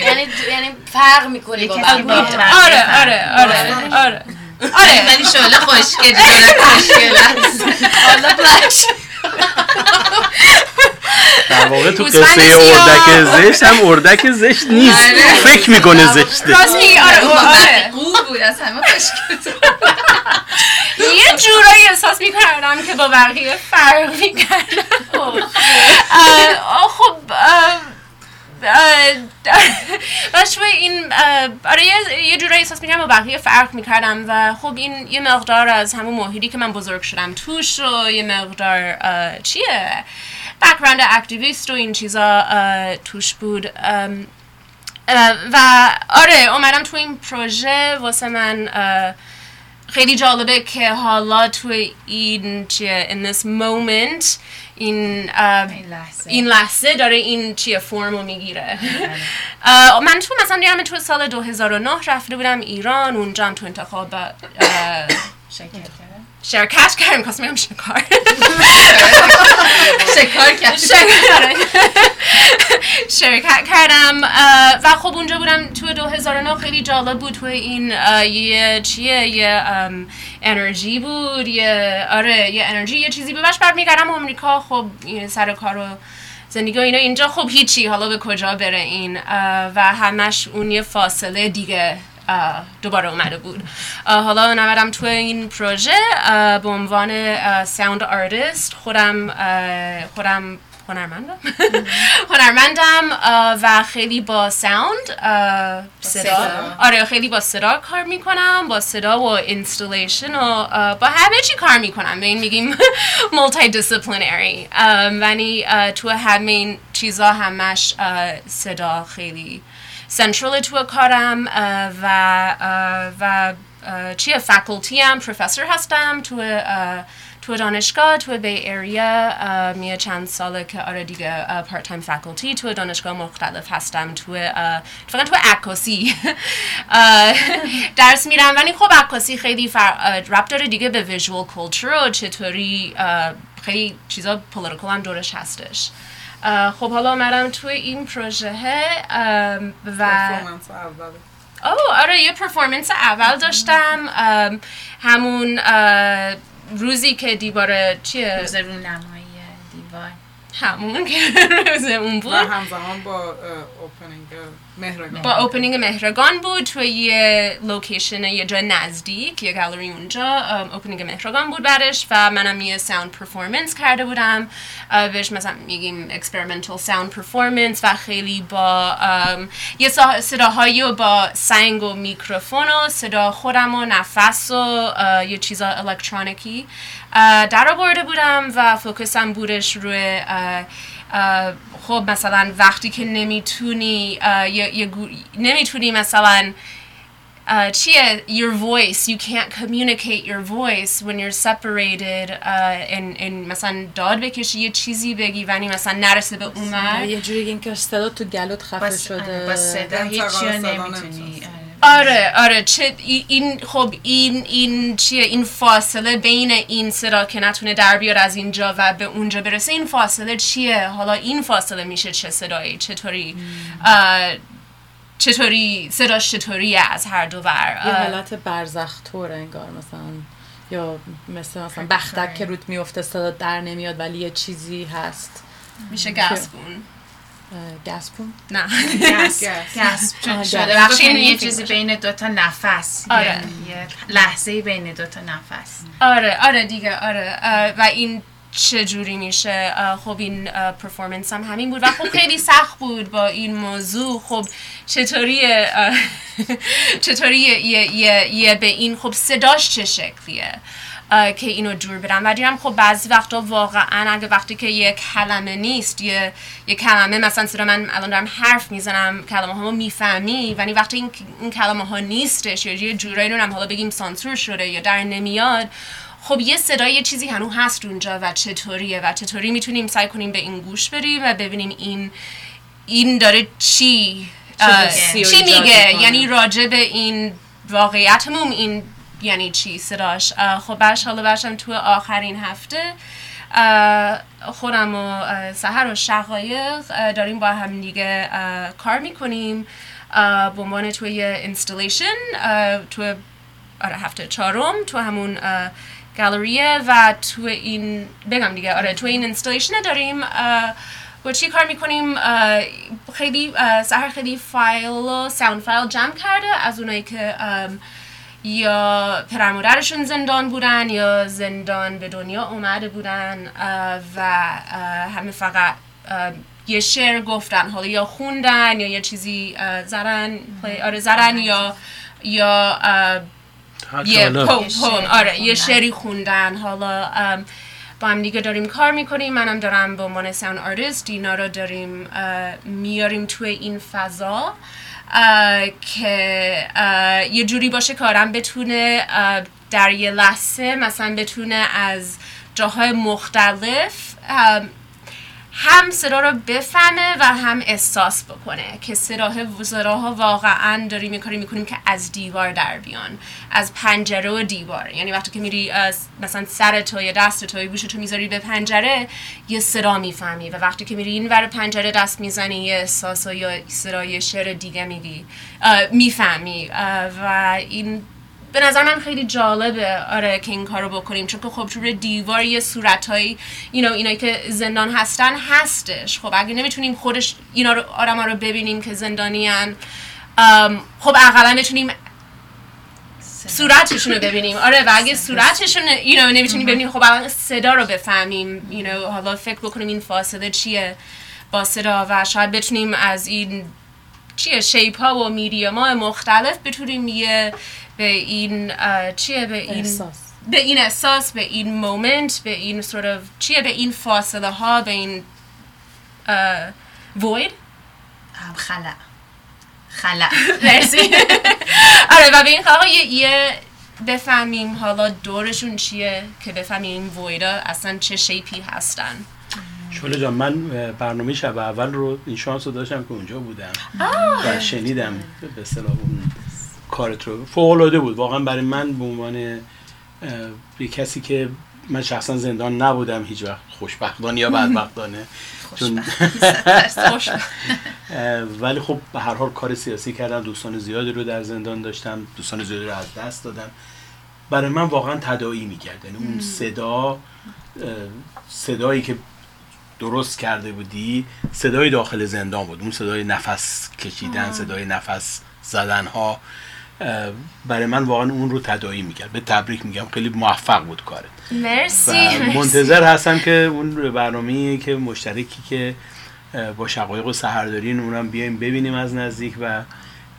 [SPEAKER 5] یعنی یعنی فرق بقیه.
[SPEAKER 10] آره آره آره آره. آره.
[SPEAKER 7] ولی شعله خوشگل شعله خوشگل است.
[SPEAKER 5] حالا بلش
[SPEAKER 3] در واقع تو قصه. اردک زشت هم اردک زشت نیست. فکر می‌کنه زشته.
[SPEAKER 10] راست میگی آره. آره
[SPEAKER 7] خوب بود از همه خوشگل
[SPEAKER 10] یه جورایی احساس می‌کردم که با بقیه فرق می‌کردم خب شوی این آره یه- جورایی احساس می‌کردم با بقیه فرق می‌کردم و خب این یه مقدار از همون محیطی که من بزرگ شدم توش و یه مقدار چیه؟ بکراند اکتیویست و این چیزا توش بود. و آره اومدم تو این پروژه واسه من خیلی جالبه که حالا تو این چیه in this moment این
[SPEAKER 7] این لحظه.
[SPEAKER 10] این لحظه داره این چیه فرمو می‌گیره. اه، من تو مثلا دیدم تو سال 2009 رفته بودم ایران اونجا هم تو انتخاب
[SPEAKER 7] شرکت
[SPEAKER 10] شرکت کردم کاست میگم شکار.
[SPEAKER 7] شکار کرد
[SPEAKER 10] شرکت کردم و خب اونجا بودم تو 2009 خیلی جالب بود تو این یه چیه یه انرژی بود یه آره یه انرژی یه چیزی بود بهش برمیگردم. آمریکا خب سر کار و زندگی اینا اینجا خب هیچی حالا به کجا بره این و همش اون یه فاصله دیگه. دوباره اومده بود. حالا نمی‌دونم تو این پروژه به عنوان sound artist خودم خودم هنرمندم. هنرمندم و خیلی با sound صدا. آره خیلی با صدا کار می‌کنم با صدا و installation و با همه چی کار می‌کنم. به این میگیم multidisciplinary ولی تو همه این چیزا همش صدا خیلی central تو کارم و و چیه faculty هم پروفسور هستم تو تو دانشگاه تو Bay Area یه چند ساله که آره دیگه part-time faculty تو دانشگاه مختلف هستم تو فقط تو عکاسی درس میدم ولی خب عکاسی خیلی ربط داره دیگه به visual culture و چطوری خیلی چیزا political هم دورش هستش خب حالا اومدم توی این پروژه و اوه آره یه performance اول داشتم. ام، همون روزی که دیواره چیه؟
[SPEAKER 7] روز رونمایی دیوار.
[SPEAKER 10] همون که روز اون
[SPEAKER 4] و
[SPEAKER 10] بود
[SPEAKER 4] همزمان با opening مهرگان.
[SPEAKER 10] با اوپنینگ مهرگان بود توی یه location یه جای نزدیک یه گالری اونجا opening مهرگان بود بعدش و منم یه sound performance کرده بودم. بهش مثلا میگیم experimental sound performance و خیلی با یه صداهایی و با سنگ و میکروفون و صدا خودم و نفس و یه چیزا الکترونیکی در آورده بودم و focus م بودش روی خب مثلا وقتی که نمی‌تونی اه، یه, یه گو- نمی‌تونی مثلا uh, چیه؟ Your voice. You can't communicate your voice when you're separated uh, in, in مثلا داد بکشی یه چیزی بگی ولی مثلا نرسه به اون.
[SPEAKER 8] یه جوری این که صدا تو گلوت خفه
[SPEAKER 7] با,
[SPEAKER 8] شده.
[SPEAKER 7] با صدا نمی‌تونی.
[SPEAKER 10] آره آره چه ای- این خب این این چیه؟ این فاصله بین این صدا که نتونه در بیاد از اینجا و به اونجا برسه این فاصله چیه؟ حالا این فاصله میشه چه صدایی؟ چطوری؟ چطوری؟ صداش چطوریه از هر دو ور؟
[SPEAKER 8] یه حالت برزخ طور انگار مثلا. یا مثل مثلا بختک که روت میفته صدا در نمیاد ولی یه چیزی هست.
[SPEAKER 10] میشه گسبون
[SPEAKER 8] گسپون
[SPEAKER 10] نه.
[SPEAKER 7] گس گس
[SPEAKER 8] آه،
[SPEAKER 7] شده بخشی یه چیزی بین دوتا نفس
[SPEAKER 10] آره.
[SPEAKER 7] یه لحظه بین دوتا نفس.
[SPEAKER 10] آره آره دیگه آره. و این چه جوری میشه خب این پرفورمنس هم همین بود. و خب خیلی سخت بود با این موضوع. خب چطوریه؟ اه، چطوریه یه, یه, یه به این خب صداش چه شکلیه؟ که اینو جور بدم و دیدم خب بعضی وقتا واقعا اگه وقتی که یه کلمه نیست یه, یه کلمه مثلا صدا من الان دارم حرف می‌زنم کلمه ها می‌فهمی ولی وقتی این, این کلمه ها نیستش یا یه جورایی رو هم حالا بگیم سانسور شده یا در نمیاد خب یه صدای یه چیزی هنوز هست اونجا و چطوریه و چطوری می‌تونیم سعی کنیم به این گوش بریم و ببینیم این این داره چی چی میگه. یعنی راجع به این واقعیتمون این یعنی چی صداش؟ خب برش حالا برشم تو آخرین هفته. خودم و سهر و شقایق داریم با هم دیگه کار می‌کنیم. به عنوان توی اینستالیشن تو آره هفته چهارم تو همون گالریه و تو این بگم دیگه آره تو این installation داریم. با چی کار می‌کنیم؟ خیلی سحر خیلی فایل و sound file جمع کرده از اونایی که یا پدر مادرشون زندان بودن یا زندان به دنیا اومده بودن و همه فقط یه شعر گفتن حالا یا خوندن یا یه چیزی play- آره زدن یا یا یه
[SPEAKER 3] جالب.
[SPEAKER 10] po-
[SPEAKER 7] یه
[SPEAKER 10] پوم
[SPEAKER 7] شعری
[SPEAKER 10] آره یه
[SPEAKER 7] خوندن.
[SPEAKER 10] شعری خوندن. حالا با هم دیگه داریم کار می‌کنیم. منم دارم به عنوان sound artist اینا رو داریم میاریم توی این فضا. که یه جوری باشه آدم بتونه در یه لحظه مثلا بتونه از جاهای مختلف هم صدا رو بفهمه و هم احساس بکنه که صداها صداها واقعا داریم یه کاری می‌کنیم که از دیوار در بیان از پنجره و دیوار. یعنی وقتی که میری از مثلا سر تو یا دست تو یا تو می‌ذاری به پنجره یه صدا می‌فهمی. و وقتی که میری این ور پنجره دست می‌زنی یه احساس و یا صدا یه شعر دیگه میگی. می‌فهمی. و این به نظر من خیلی جالبه. آره که این کارو بکنیم. چون که خب روی دیوار یه صورتهایی you know, اینایی که زندان هستن هستش. خب اگه نمی‌تونیم خودش اینا رو آدم رو ببینیم که زندانیان خب اقلا بتونیم صورتشون رو ببینیم. آره و اگه صورتشون you know, نمی‌تونیم ببینیم خب الان صدا رو بفهمیم. you know, حالا فکر بکنیم این فاصله چیه با صدا و شاید بتونیم از این چیه شیپ ها و میدیوم ها مختلف بتونیم یه به این چیه به این
[SPEAKER 8] احساس.
[SPEAKER 10] به این احساس به این مومنت به این sort of چیه به این فاصله ها به این void
[SPEAKER 7] هم خلع خلع
[SPEAKER 10] مرسی. آره و به این خواهد یه, یه بفهمیم حالا دورشون چیه که بفهمیم این ویدا اصلا چه شیپی هستن.
[SPEAKER 3] شله جان من برنامه شب اول رو این شانس رو داشتم که اونجا بودم و شنیدم به اصطلاح اون کارت رو. فوق العاده بود. واقعا برای من به عنوان یه کسی که من شخصا زندان نبودم هیچ وقت خوشبختانه یا بدبختانه. چون ولی خب به هر حال کار سیاسی کردم دوستان زیادی رو در زندان داشتم دوستان زیادی رو از دست دادم. برای من واقعا تداعی می‌کرد. یعنی اون صدا صدایی که درست کرده بودی صدای داخل زندان بود. اون صدای نفس کشیدن صدای نفس زدن ها برای من واقعا اون رو تداعی می‌کرد. به تبریک میگم. خیلی موفق بود کارت.
[SPEAKER 10] مرسی.
[SPEAKER 3] منتظر هستم که اون برنامه که مشترکی که با شقایق و سهر دارین اونم بیایم ببینیم از نزدیک و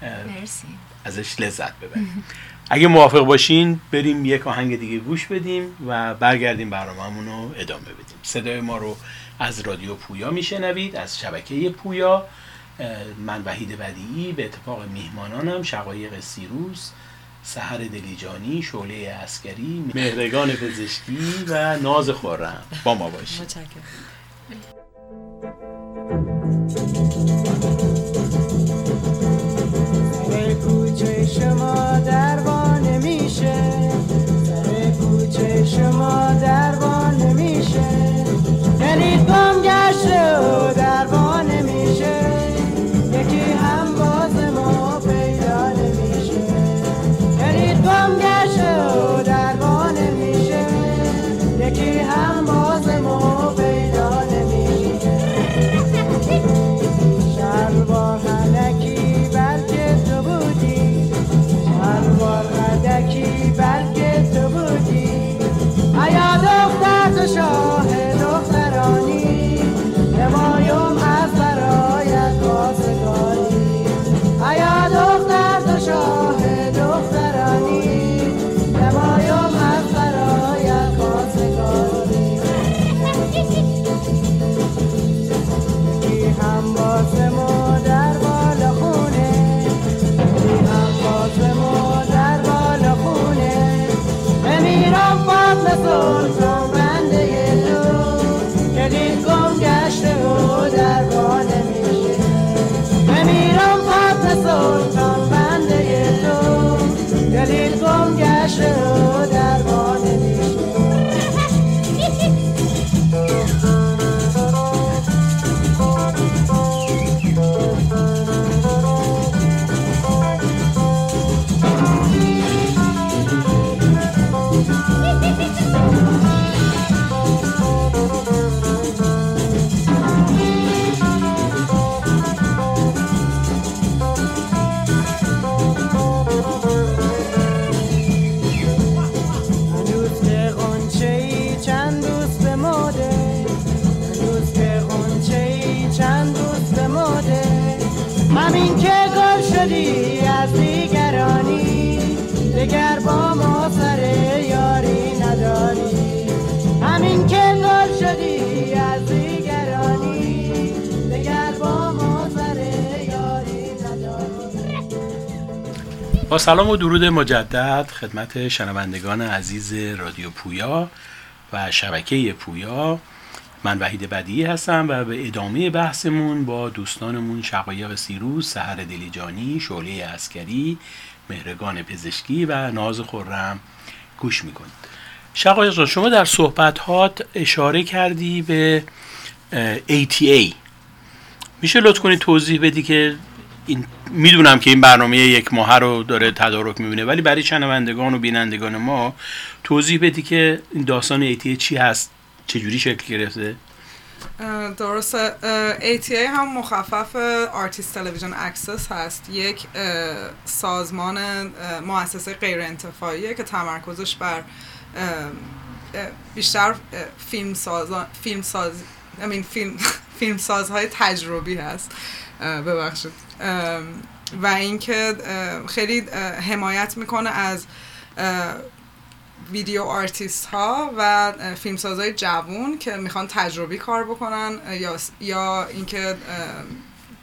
[SPEAKER 10] مرسی.
[SPEAKER 3] ازش لذت ببریم. اگه موافق باشین بریم یک آهنگ دیگه گوش بدیم و برگردیم برنامه‌مون رو ادامه بدیم. صدای ما رو از رادیو پویا میشنوید از شبکه پویا. من وحید بدیعی به اتفاق میهمانانم شقایق سیروس سحر دلیجانی شعله اسکری مهرگان پزشکی و ناز خورم. با ما باشید.
[SPEAKER 6] شما همین که گل شدی از دیگرانی دگر با ما سر یاری نداری. همین که گل شدی از دیگرانی با یاری نداری.
[SPEAKER 3] با سلام و درود مجدد خدمت شنوندگان عزیز رادیو پویا و شبکه پویا. من وحید بدیعی هستم و به ادامه بحثمون با دوستانمون شقایق سیروس، سحر دلیجانی، شعله اسکری، مهرگان پزشکی و ناز خورم گوش می‌کنید. شقایق شما در صحبتات اشاره کردی به ATA میشه لطف کنی توضیح بدی که این می‌دونم که این برنامه یک ماه رو داره تدارک می‌بینه ولی برای شنوندگان و بینندگان ما توضیح بدی که این داستان ATA چی هست؟ چجوری شکل گرفته؟
[SPEAKER 4] اه، ATA هم مخفف Artist Television Access هست. یک سازمان مؤسسه غیر انتفاعیه که تمرکزش بر بیشتر فیلم سازان فیلم ساز I mean فیلم فیلم سازهای تجربی هست. ببخشید. و اینکه خیلی حمایت می‌کنه از ویدیو آرتیست ها و فیلمسازهای جوون که می‌خوان تجربی کار بکنن یا یا اینکه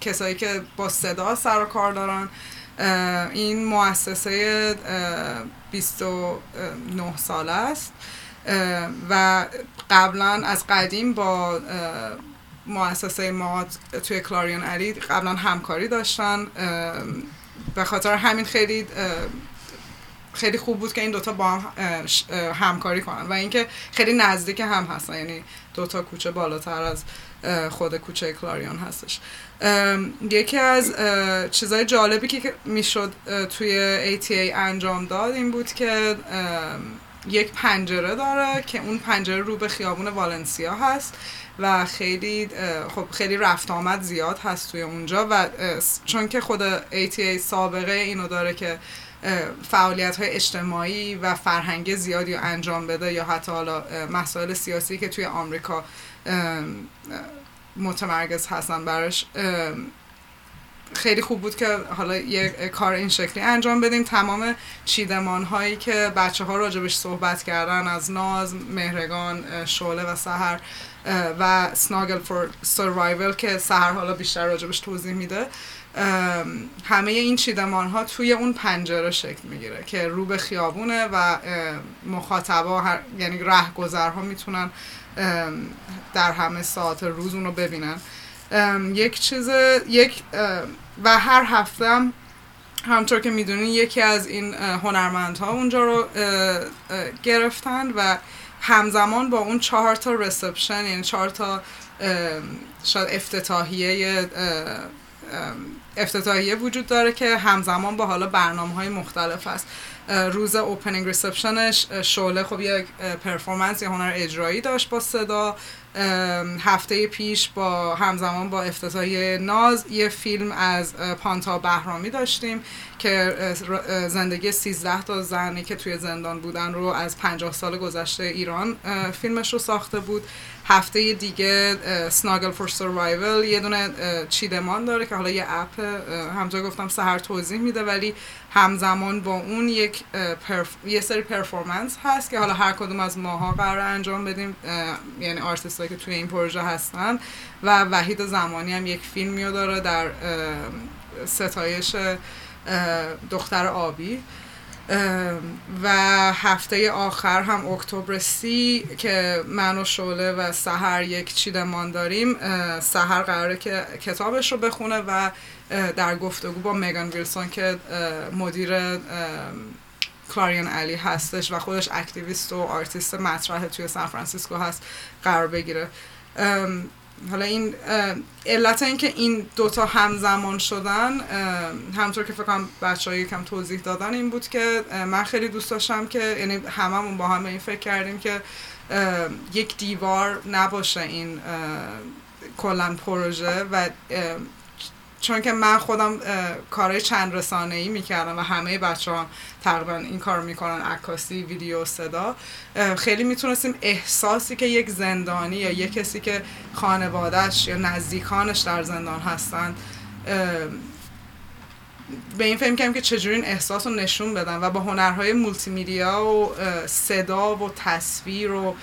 [SPEAKER 4] کسایی که با صدا سر و کار دارن. این مؤسسه اه، 29 ساله است. و قبلا از قدیم با مؤسسه ما توی کلاریون علی قبلا همکاری داشتن. به خاطر همین خیلی خیلی خوب بود که این دوتا با هم همکاری کنن و اینکه خیلی نزدیک هم هستن یعنی دوتا کوچه بالاتر از خود کوچه کلاریون هستش. یکی از چیزای جالبی که می‌شد توی ATA انجام داد این بود که یک پنجره داره که اون پنجره رو به خیابون والنسیا هست و خیلی خب خیلی رفت آمد زیاد هست توی اونجا و چون که خود ATA سابقه اینو داره که فعالیت های اجتماعی و فرهنگی زیادی رو انجام بده یا حتی حالا مسائل سیاسی که توی آمریکا متمرکز هستن براش. خیلی خوب بود که حالا یه کار این شکلی انجام بدیم. تمام چیدمان هایی که بچه ها راجبش صحبت کردن از ناز، مهرگان، شعله و سهر و سناگل فور سروایول که سهر حالا بیشتر راجبش توضیح میده. همه این چیدمان ها توی اون پنجره شکل می‌گیره که رو به خیابونه و مخاطبا هر... یعنی رهگذرها می‌تونن در همه ساعت روز اون رو ببینن یک چیز یک و هر هفته هم همطور که می‌دونین یکی از این هنرمندها اونجا رو گرفتن و همزمان با اون چهار تا reception یعنی چهار تا شاید افتتاحیه افتتاحیه وجود داره که همزمان با حالا برنامه های مختلف هست. روز opening reception ش شعله خب یک performance یا هنر اجرایی داشت با صدا. هفته پیش با همزمان با افتتاحیه ناز یه فیلم از پانته‌آ بهرامی داشتیم که زندگی 13 تا زنی که توی زندان بودن رو از 50 سال گذشته ایران فیلمش رو ساخته بود. هفته دیگه سناگل فور سروایول یه دونه چیدمان داره که حالا یه اپ همجا گفتم سهر توضیح میده ولی همزمان با اون یک یه سری پرفورمنس هست که حالا هر کدوم از ماها قرار انجام بدیم یعنی آرتیست که توی این پروژه هستن. و وحید زمانی هم یک فیلمی داره در ستایش دختر آبی. و هفته آخر هم اکتبر سی که من و شعله و سحر یک چیدمان داریم سحر قراره که کتابش رو بخونه و در گفتگو با مگان ویلسون که مدیر Clarion Alley هستش و خودش activist و آرتیست مطرح توی سان فرانسیسکو هست قرار بگیره. حالا این علت اینکه این دوتا همزمان شدن همطور که فکرم بچه های یکم توضیح دادن این بود که من خیلی دوست داشتم که یعنی هممون با هم این فکر کردیم که یک دیوار نباشه این کلا پروژه و چون که من خودم کارهای چند رسانه ای می‌کردم و همه بچه ها تقریبا این کار می‌کنن عکاسی ویدیو صدا. خیلی می‌تونستیم احساسی که یک زندانی یا یک کسی که خانوادهش یا نزدیکانش در زندان هستن به این فهم کردم که چجوری این احساس رو نشون بدن و با هنرهای مولتی و صدا و تصویر و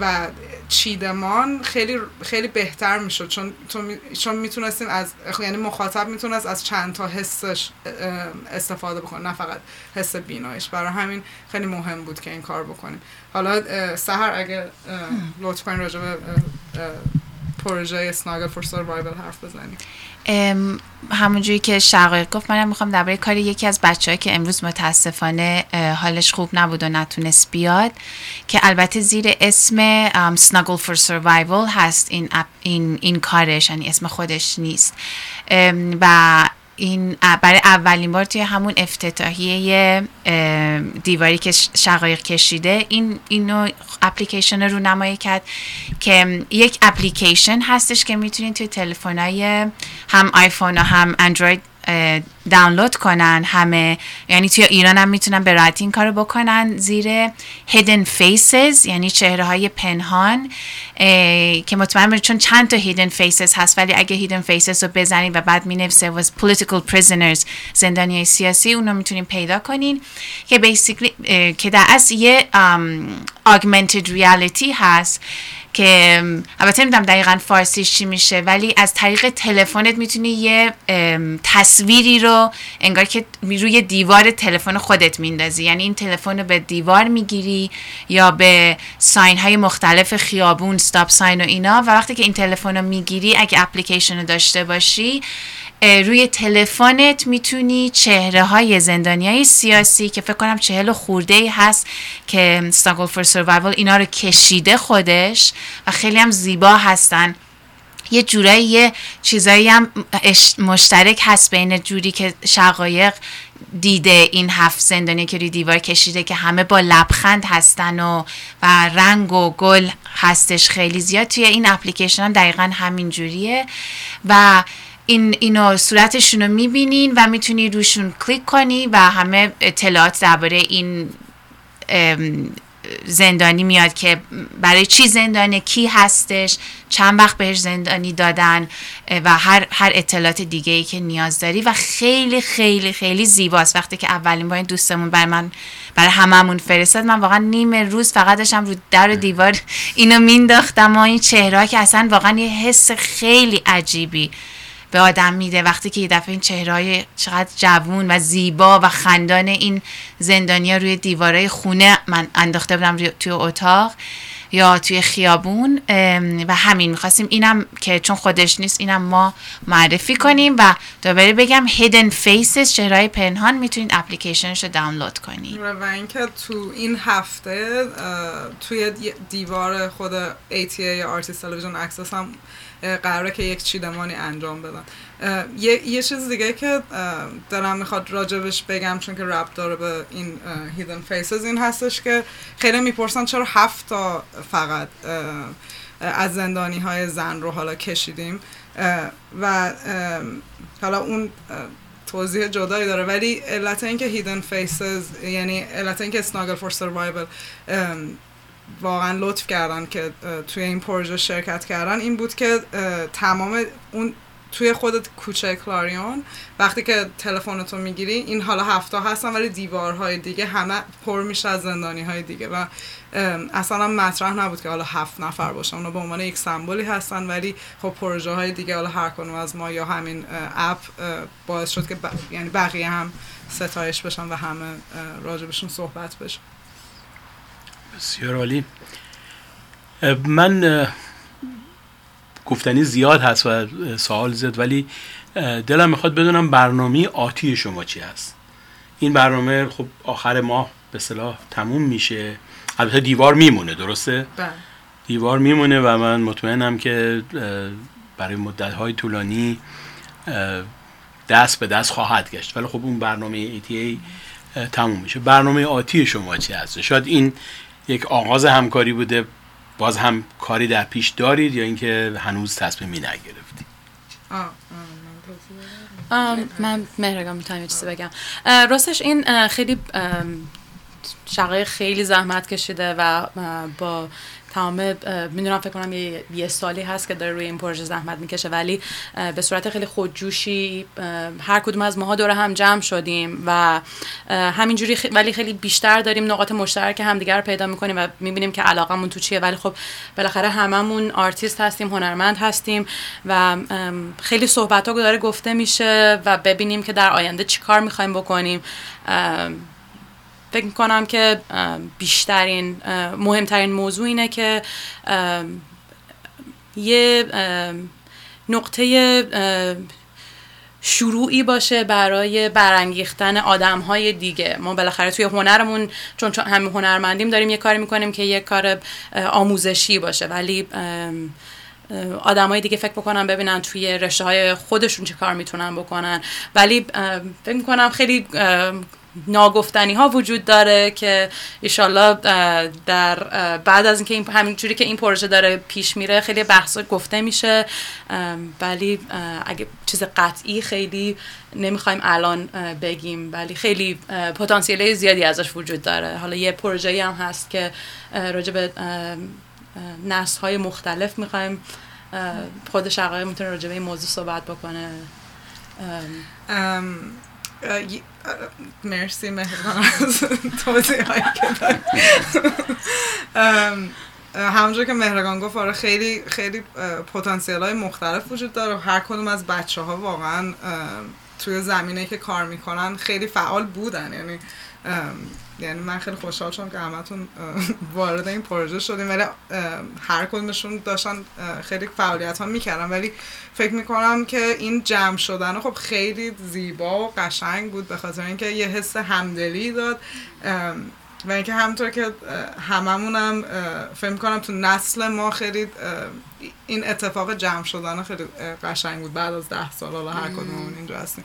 [SPEAKER 4] و چیدمان خیلی خیلی بهتر می‌شد. چون چون می‌تونستیم از یعنی مخاطب می‌تونست از چند تا حسش استفاده بکنه نه فقط حس بینایش. برای همین خیلی مهم بود که این کار بکنیم. حالا سهر اگه لطف کنین راجع به پروژه سناگل فور سروایول حرف بزنیم.
[SPEAKER 7] همونجوری که شقایق گفت منم می‌خوام درباره کار یکی از بچه‌ای که امروز متاسفانه حالش خوب نبود و نتونست بیاد که البته زیر اسم Snuggle for Survival هست این, این, این کارش یعنی اسم خودش نیست. و این برای اولین بار توی همون افتتاحیه دیواری که شقایق کشیده این اینو اپلیکیشن رو نمایی کرد که یک اپلیکیشن هستش که می‌تونید توی تلفن هم آیفون و هم اندروید دانلود کنن همه. یعنی توی ایران هم می‌تونن به راحتی این کارو بکنن زیر hidden faces یعنی چهره های پنهان که مطمئن چون چند تا hidden faces هست ولی اگه hidden faces رو بزنید و بعد می‌نویسه was political prisoners زندانی سیاسی اونو می‌تونین پیدا کنین. که basically که در اصل یه augmented reality هست. که البته نمی‌دونم دقیقا فارسیش چی میشه ولی از طریق تلفنت می‌تونی یه تصویری رو انگار که روی دیوار تلفن خودت میندازی. یعنی این تلفن رو به دیوار می‌گیری یا به ساین های مختلف خیابون ستاپ ساین و اینا. و وقتی که این تلفن رو می‌گیری اگه اپلیکیشن رو داشته باشی روی تلفنت می‌تونی چهره های زندانی های سیاسی که فکر کنم چهل خورده ای هست که استاگل فور سروایول اینا رو کشیده خودش و خیلی هم زیبا هستن. یه جورایی یه چیزایی هم مشترک هست بین جوری که شقایق دیده این هفت زندانی که روی دیوار کشیده که همه با لبخند هستن و و رنگ و گل هستش خیلی زیاد. توی این اپلیکیشن هم دقیقا همین جوریه. و این اینو صورتشون رو می‌بینین و می‌تونی روشون کلیک کنی و همه اطلاعات درباره این زندانی میاد که برای چی زندانه کی هستش چند وقت بهش زندانی دادن و هر, هر اطلاعات دیگه ای که نیاز داری و خیلی خیلی خیلی زیباست. وقتی که اولین بار این دوستمون برای من برای هممون فرستاد من واقعا نیم روز فقط داشتم رو در و دیوار اینو مینداختم و این چهره که اصلا واقعا یه حس خیلی عجیبی به آدم میده. وقتی که یه دفعه این چهرهای چقدر جوون و زیبا و خندان این زندانیا روی دیوارای خونه من انداخته بودم توی اتاق یا توی خیابون و همین می‌خواستیم. اینم که چون خودش نیست اینم ما معرفی کنیم و دوباره بگم Hidden Faces چهره‌های پنهان می‌تونید اپلیکیشنش رو دانلود کنید.
[SPEAKER 4] و اینکه تو این هفته توی دی- دیوار خود ATA یا Artist Television Access هم قراره که یک چیدمانی انجام بدن یه, یه چیز دیگه که دارم می‌خواد راجبش بگم چون که ربط داره به این Hidden Faces این هستش که خیلی می‌پرسن چرا هفت تا فقط از زندانی های زن رو حالا کشیدیم. و حالا اون توضیح جدایی داره. ولی علت اینکه هیدن فیسز یعنی علت اینکه سناگل فور سروایول واقعا لطف کردن که توی این پروژه شرکت کردن. این بود که تمام اون توی خودت کوچه کلاریون وقتی که تلفنتو می‌گیری این حالا هفته هستن ولی دیوارهای دیگه همه پر میشه از زندانی های دیگه. و اصلا مطرح نبود که حالا هفت نفر باشن. اونا به عنوان یک سمبولی هستن ولی خب پروژه های دیگه حالا هر کدوم از ما یا همین اپ باعث شد که ب... یعنی بقیه هم ستایش بشن و همه راجبشون صحبت بشه.
[SPEAKER 3] بسیار عالی. من گفتنی زیاد هست و سوال زد ولی دلم می‌خواد بدونم برنامه آتی شما چی هست. این برنامه خب آخر ماه به صلاح تموم میشه. البته دیوار میمونه درسته؟
[SPEAKER 4] بله.
[SPEAKER 3] دیوار میمونه و من مطمئنم که برای مدت های طولانی دست به دست خواهد گشت. ولی خب اون برنامه ATA اه، تموم میشه. برنامه آتی شما چی هست؟ شاید این یک آغاز همکاری بوده باز هم کاری در پیش دارید یا اینکه هنوز تصمیمی نگرفتید؟
[SPEAKER 4] من
[SPEAKER 8] مهرگان می‌تونم یه چیزی بگم. راستش این خیلی ام، شقایق خیلی زحمت کشیده و با تمام می‌دونم فکر کنم یه, سالی هست که داره روی این پروژه زحمت می‌کشه ولی به صورت خیلی خودجوشی هر کدوم از ماها دور هم جمع شدیم و همینجوری خی- ولی خیلی بیشتر داریم نقاط مشترک همدیگر رو پیدا می‌کنیم و می‌بینیم که علاقمون تو چیه. ولی خب بالاخره هممون آرتیست هستیم هنرمند هستیم و خیلی صحبت ها داره گفته میشه و ببینیم که در آینده چی کار می‌خوایم بکنیم. فکر می‌کنم که بیشترین مهمترین موضوع اینه که یه نقطه شروعی باشه برای برانگیختن آدم های دیگه. ما بالاخره توی هنرمون چون همه هنرمندیم داریم یه کاری می‌کنیم که یه کار آموزشی باشه. ولی آدم های دیگه فکر بکنن ببینن توی رشته های خودشون چه کار می‌تونن بکنن. ولی فکر می‌کنم خیلی ناگفتنی ها وجود داره که ایشالله در بعد از اینکه این همینجوری که این پروژه داره پیش میره خیلی بحث گفته میشه. ولی اگه چیز قطعی خیلی نمی‌خوایم الان بگیم ولی خیلی پتانسیل زیادی ازش وجود داره. حالا یه پروژه هم هست که راجع به نسل های مختلف می‌خوایم خود شقایق می‌تونه راجع به این موضوع صحبت بکنه. ام،
[SPEAKER 4] مرسی مهربان از توضیح هایی که. همونجور که مهرگان گفت آره خیلی خیلی پتانسیل های مختلف وجود داره. هر کدوم از بچه ها واقعا توی زمینه که کار می‌کنن خیلی فعال بودن. یعنی یعنی من خیلی خوشحال شدم که همتون وارد این پروژه شدیم. ولی هر کدومشون داشتن خیلی فعالیت ها می‌کردن. ولی فکر می‌کنم که این جمع شدن خب خیلی زیبا و قشنگ بود به خاطر اینکه یه حس همدلی داد. و اینکه همونطور که هممونم اه، فکر می‌کنم تو نسل ما خیلی این اتفاق جمع شدن خیلی قشنگ بود. بعد از ده سال حالا هر کدوممون اینجا هستیم.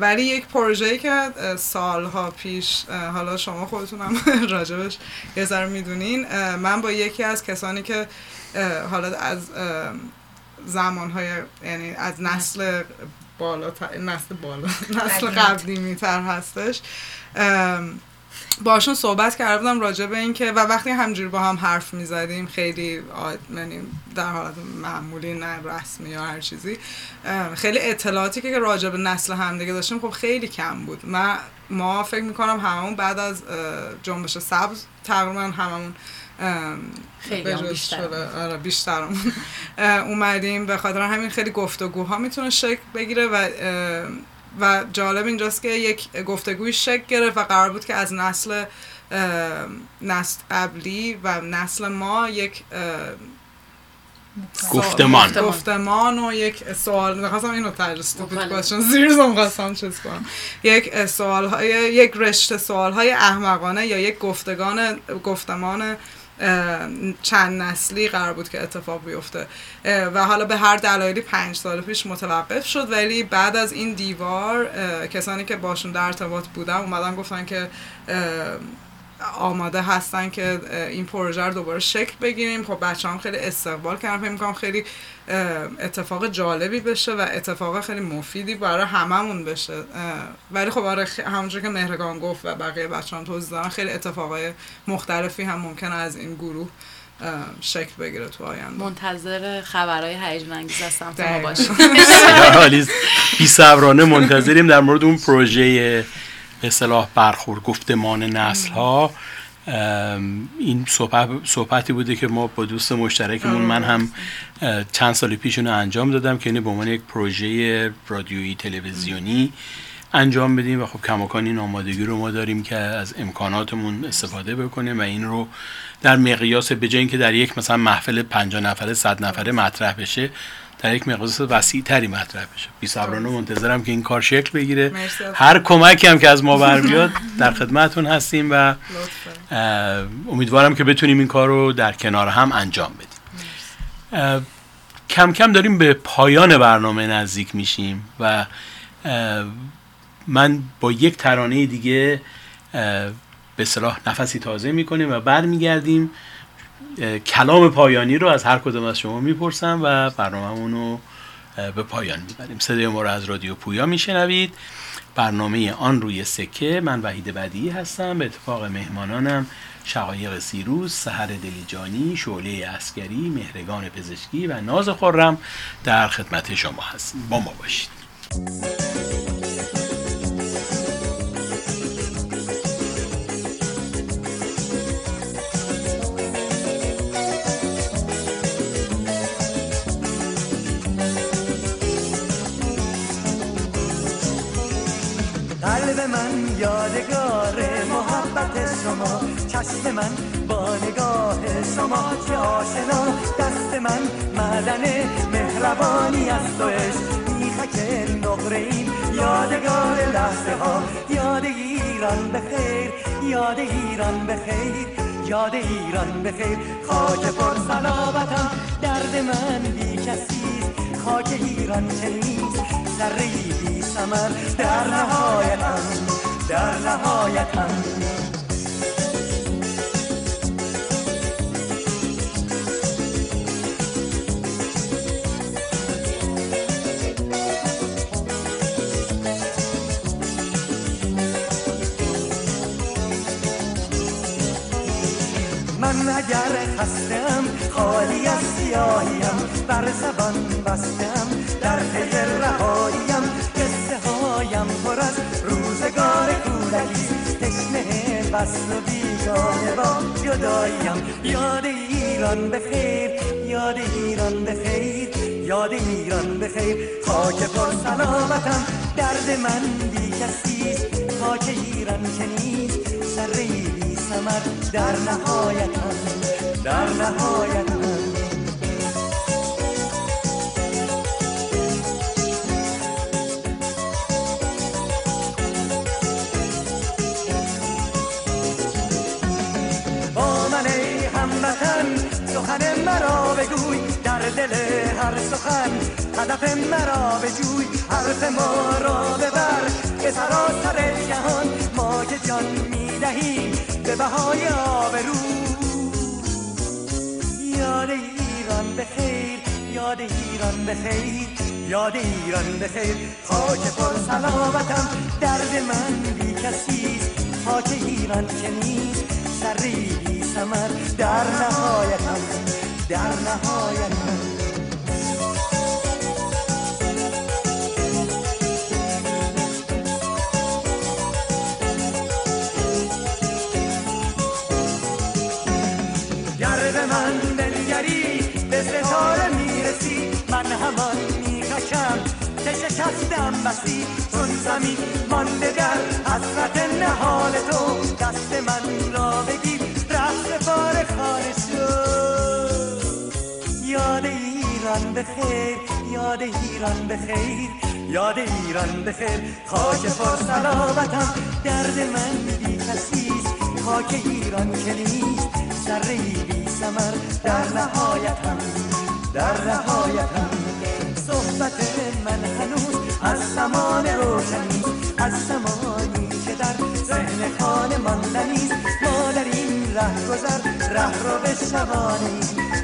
[SPEAKER 4] ولی یک پروژه‌ای که سالها پیش حالا شما خودتونم راجبش یه ذره می‌دونین من با یکی از کسانی که حالا از زمانهای یعنی از نسل بالا نسل بالا نسل قدیمی تر هستش باشون صحبت کرده بودم راجع به این که و وقتی همجوری با هم حرف می‌زدیم خیلی یعنی در حالت معمولی نه رسمی یا هر چیزی خیلی اطلاعاتی که راجع به نسل همدیگه داشتیم خب خیلی کم بود. ما ما فکر می‌کنم هممون بعد از جنبش سبز تقریبا هممون
[SPEAKER 8] خیلی بیشتر.
[SPEAKER 4] آره بیشترمون. اه، اومدیم به خاطر همین خیلی گفتگوها می‌تونه شکل بگیره و و جالب اینجاست که یک گفتگوی شکل گرفت و قرار بود که از نسل نسل قبلی و نسل ما یک
[SPEAKER 3] گفتمان.
[SPEAKER 4] گفتمان و یک سوال می‌خواستم اینو ترجیح
[SPEAKER 5] مکالمه.
[SPEAKER 4] باشن زیر می‌خواستم چیز کنم یک سوال های یک رشته سوال های احمقانه یا یک گفتگان گفتمان چند نسلی قرار بود که اتفاق بیفته. و حالا به هر دلایلی پنج سال پیش متوقف شد ولی بعد از این دیوار کسانی که باشون در ارتباط بودم اومدن گفتن که آماده هستن که این پروژه رو دوباره شکل بگیریم. خب بچه هم خیلی استقبال کردن. فکر می‌کنم خیلی اتفاق جالبی بشه و اتفاق خیلی مفیدی برای هممون بشه. ولی خب آره همونجور که مهرگان گفت و بقیه بچه هم توضیح دادن خیلی اتفاقای مختلفی هم ممکنه از این گروه شکل بگیره تو آینده.
[SPEAKER 8] منتظر خبرهای هیجان انگیز از سمت ما. باشیم
[SPEAKER 3] بی صبرانه منتظریم در مورد اون پروژه به اصطلاح برخورد گفتمان نسل ها این صحبت صحبتی بوده که ما با دوست مشترکمون من هم چند سال پیش اونو انجام دادم که اینو به عنوان یک پروژه رادیویی تلویزیونی انجام بدیم و خب کماکان این آمادگی رو ما داریم که از امکاناتمون استفاده بکنیم و این رو در مقیاس به جای اینکه در یک مثلا محفل 50 نفره 100 نفره مطرح بشه در یک مقیاس وسیع تری مطرح بشه. بی صبرانه منتظرم که این کار شکل بگیره. هر کمکی هم که از ما بر بیاد در خدمتتون هستیم و امیدوارم که بتونیم این کار رو در کنار هم انجام بدیم. کم کم داریم به پایان برنامه نزدیک میشیم و من با یک ترانه دیگه به صلاح نفسی تازه می‌کنیم و برمیگردیم. کلام پایانی رو از هر کدوم از شما می‌پرسم و برنامه‌مون رو به پایان می‌بریم. صدای ما رو از رادیو پویا میشنوید. برنامه آن روی سکه من وحید بدیعی هستم. به اتفاق مهمانانم شقایق سیروس سحر دلیجانی شعله اسکری مهرگان پزشکی و ناز خورم در خدمت شما هستیم. با ما باشید.
[SPEAKER 11] چشم من با نگاه شما چه آشنا؟ دست من معدن مهربانی از تو عشق. میخک نقره این یادگار لحظه ها یاد ایران بخیر یاد ایران بخیر یاد ایران بخیر خاک پر سلامتم درد من بی کسی خاک ایران چنیست ذره بی ثمر. در نهایتم در نهایتم اگر خستم خالی از سیاهیم بر زبان بستم در پی رهاییم قصه هایم پر از روزگار کودکی. تشنه وصل و بیگانه با جداییم. یاد ایران بخیر یاد ایران بخیر یاد ایران بخیر خاک پر سلامتم درد من بی کسیست خاک ایران سره بی سمر در نهایتم در نهایتم با من ای هموطن سخن مرا بگوی در دل هر سخن هدف مرا بجوی. حرف ما را ببر به سراسر جهان ما که جان می‌دهیم به بهای آبرو؟ یاد ایران بخیر یاد ایران بخیر یاد ایران بخیر خاک پر سلامتم درد من بی کسیست خاک ایران که نیست سری بی سمر در نهایتم در نهایتم. ستاره می‌رسی. من همان می‌کشم. که شکستم بسی. چون زمین در حسرت نهال تو. دست من را بگیر. رفت بار خانه شد یاد ایران بخیر یاد ایران بخیر یاد ایران بخیر خاک پر سلامتم درد من بی کسیست خاک ایران که نیست. ذره بی سمر در نهایتم در نهایتم صحبت من هنوز از زمان روشنی از زمانی که در ذهن خانه ماندنیست ما در این ره گذر ره رو به شبانه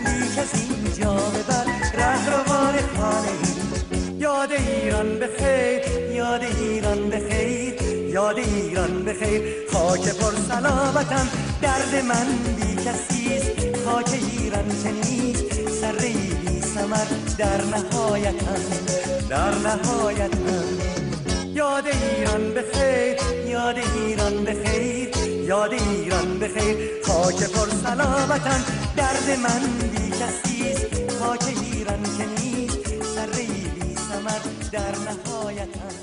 [SPEAKER 11] لیک از اینجا ببر ره رو خانه یاد ایران بخیر یاد ایران بخیر یاد ایران بخیر خاک پر سلامتم درد من بی کسیست خاک ایران که نیست سره بی سمر در نهایتم در نهایتم یاد ایران بخیر یاد ایران بخیر یاد ایران بخیر. خاک پر سلامتم درد من بی کسیست خاک ایران که نیست سره بی سمر در نهایتم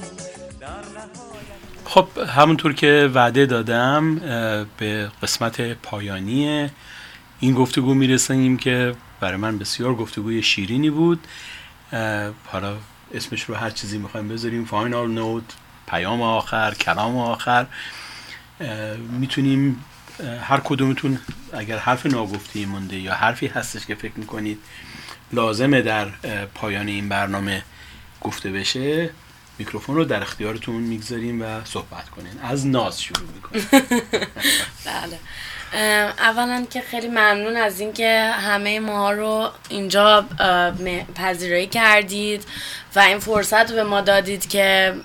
[SPEAKER 11] در نهایتم
[SPEAKER 3] خب همونطور که وعده دادم به قسمت پایانی این گفتگو می‌رسیم که برای من بسیار گفتگوی شیرینی بود. حالا اسمش رو هر چیزی می‌خوایم بذاریم. فاینال نوت پیام آخر کلام آخر. می‌تونیم هر کدومتون اگر حرف ناگفته مونده یا حرفی هستش که فکر می‌کنید لازمه در پایان این برنامه گفته بشه میکروفون رو در اختیارتون می‌گذاریم و صحبت کنین. از ناز شروع می‌کنیم.
[SPEAKER 5] بله. اولا که خیلی ممنون از اینکه همه ما رو اینجا پذیرایی کردید و این فرصت رو به ما دادید که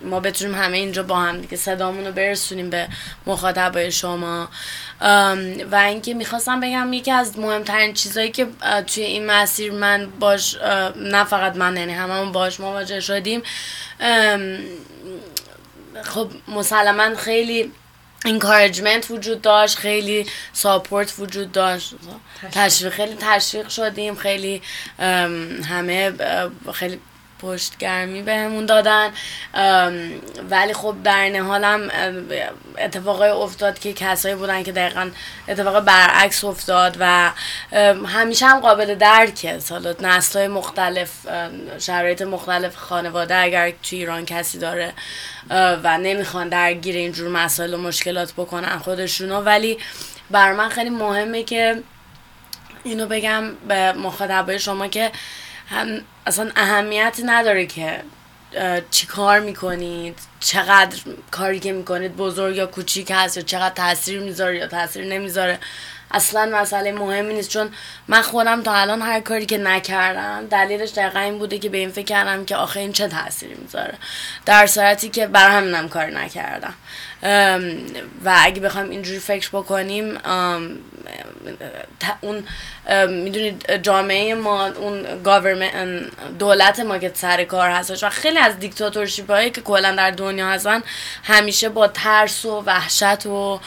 [SPEAKER 5] ما بتونیم همه اینجا با هم دیگه صدامون رو برسونیم به مخاطبای شما. و اینکه می‌خواستم بگم یکی از مهمترین چیزهایی که توی این مسیر من باش نه فقط من یعنی هممون باش مواجه شدیم. خب مسلما خیلی انکارجمنت وجود داشت خیلی ساپورت وجود داشت. تشویق. خیلی تشویق شدیم خیلی همه خیلی پشتگرمی بهمون دادن. ولی خب در نهال هم اتفاقای افتاد که کسایی بودن که دقیقا اتفاق برعکس افتاد و همیشه هم قابل درکه حالا نسل مختلف شرایط مختلف خانواده اگر تو ایران کسی داره و نمی‌خوان درگیر اینجور مسائل و مشکلات بکنن خودشونو. ولی بر من خیلی مهمه که اینو بگم به مخاطبای شما که هم اصلا اهمیتی نداره که چی کار می‌کنید چقدر کاری که می‌کنید بزرگ یا کوچیک هست یا چقدر تاثیر می‌ذاره یا تاثیر نمی‌ذاره. اصلا مسئله مهمی نیست. چون من خودم تا الان هر کاری که نکردم دلیلش دقیقا این بوده که به این فکر کردم که آخه این چه تاثیری می‌ذاره. در صورتی که بر همینم کار نکردم. و اگه بخوایم اینجوری فکر بکنیم اون می‌دونید جامعه ما اون دولت ما که سر کار هستش و خیلی از دیکتاتورشیپ هایی که کلا در دنیا هستن همیشه با ترس و وحشت و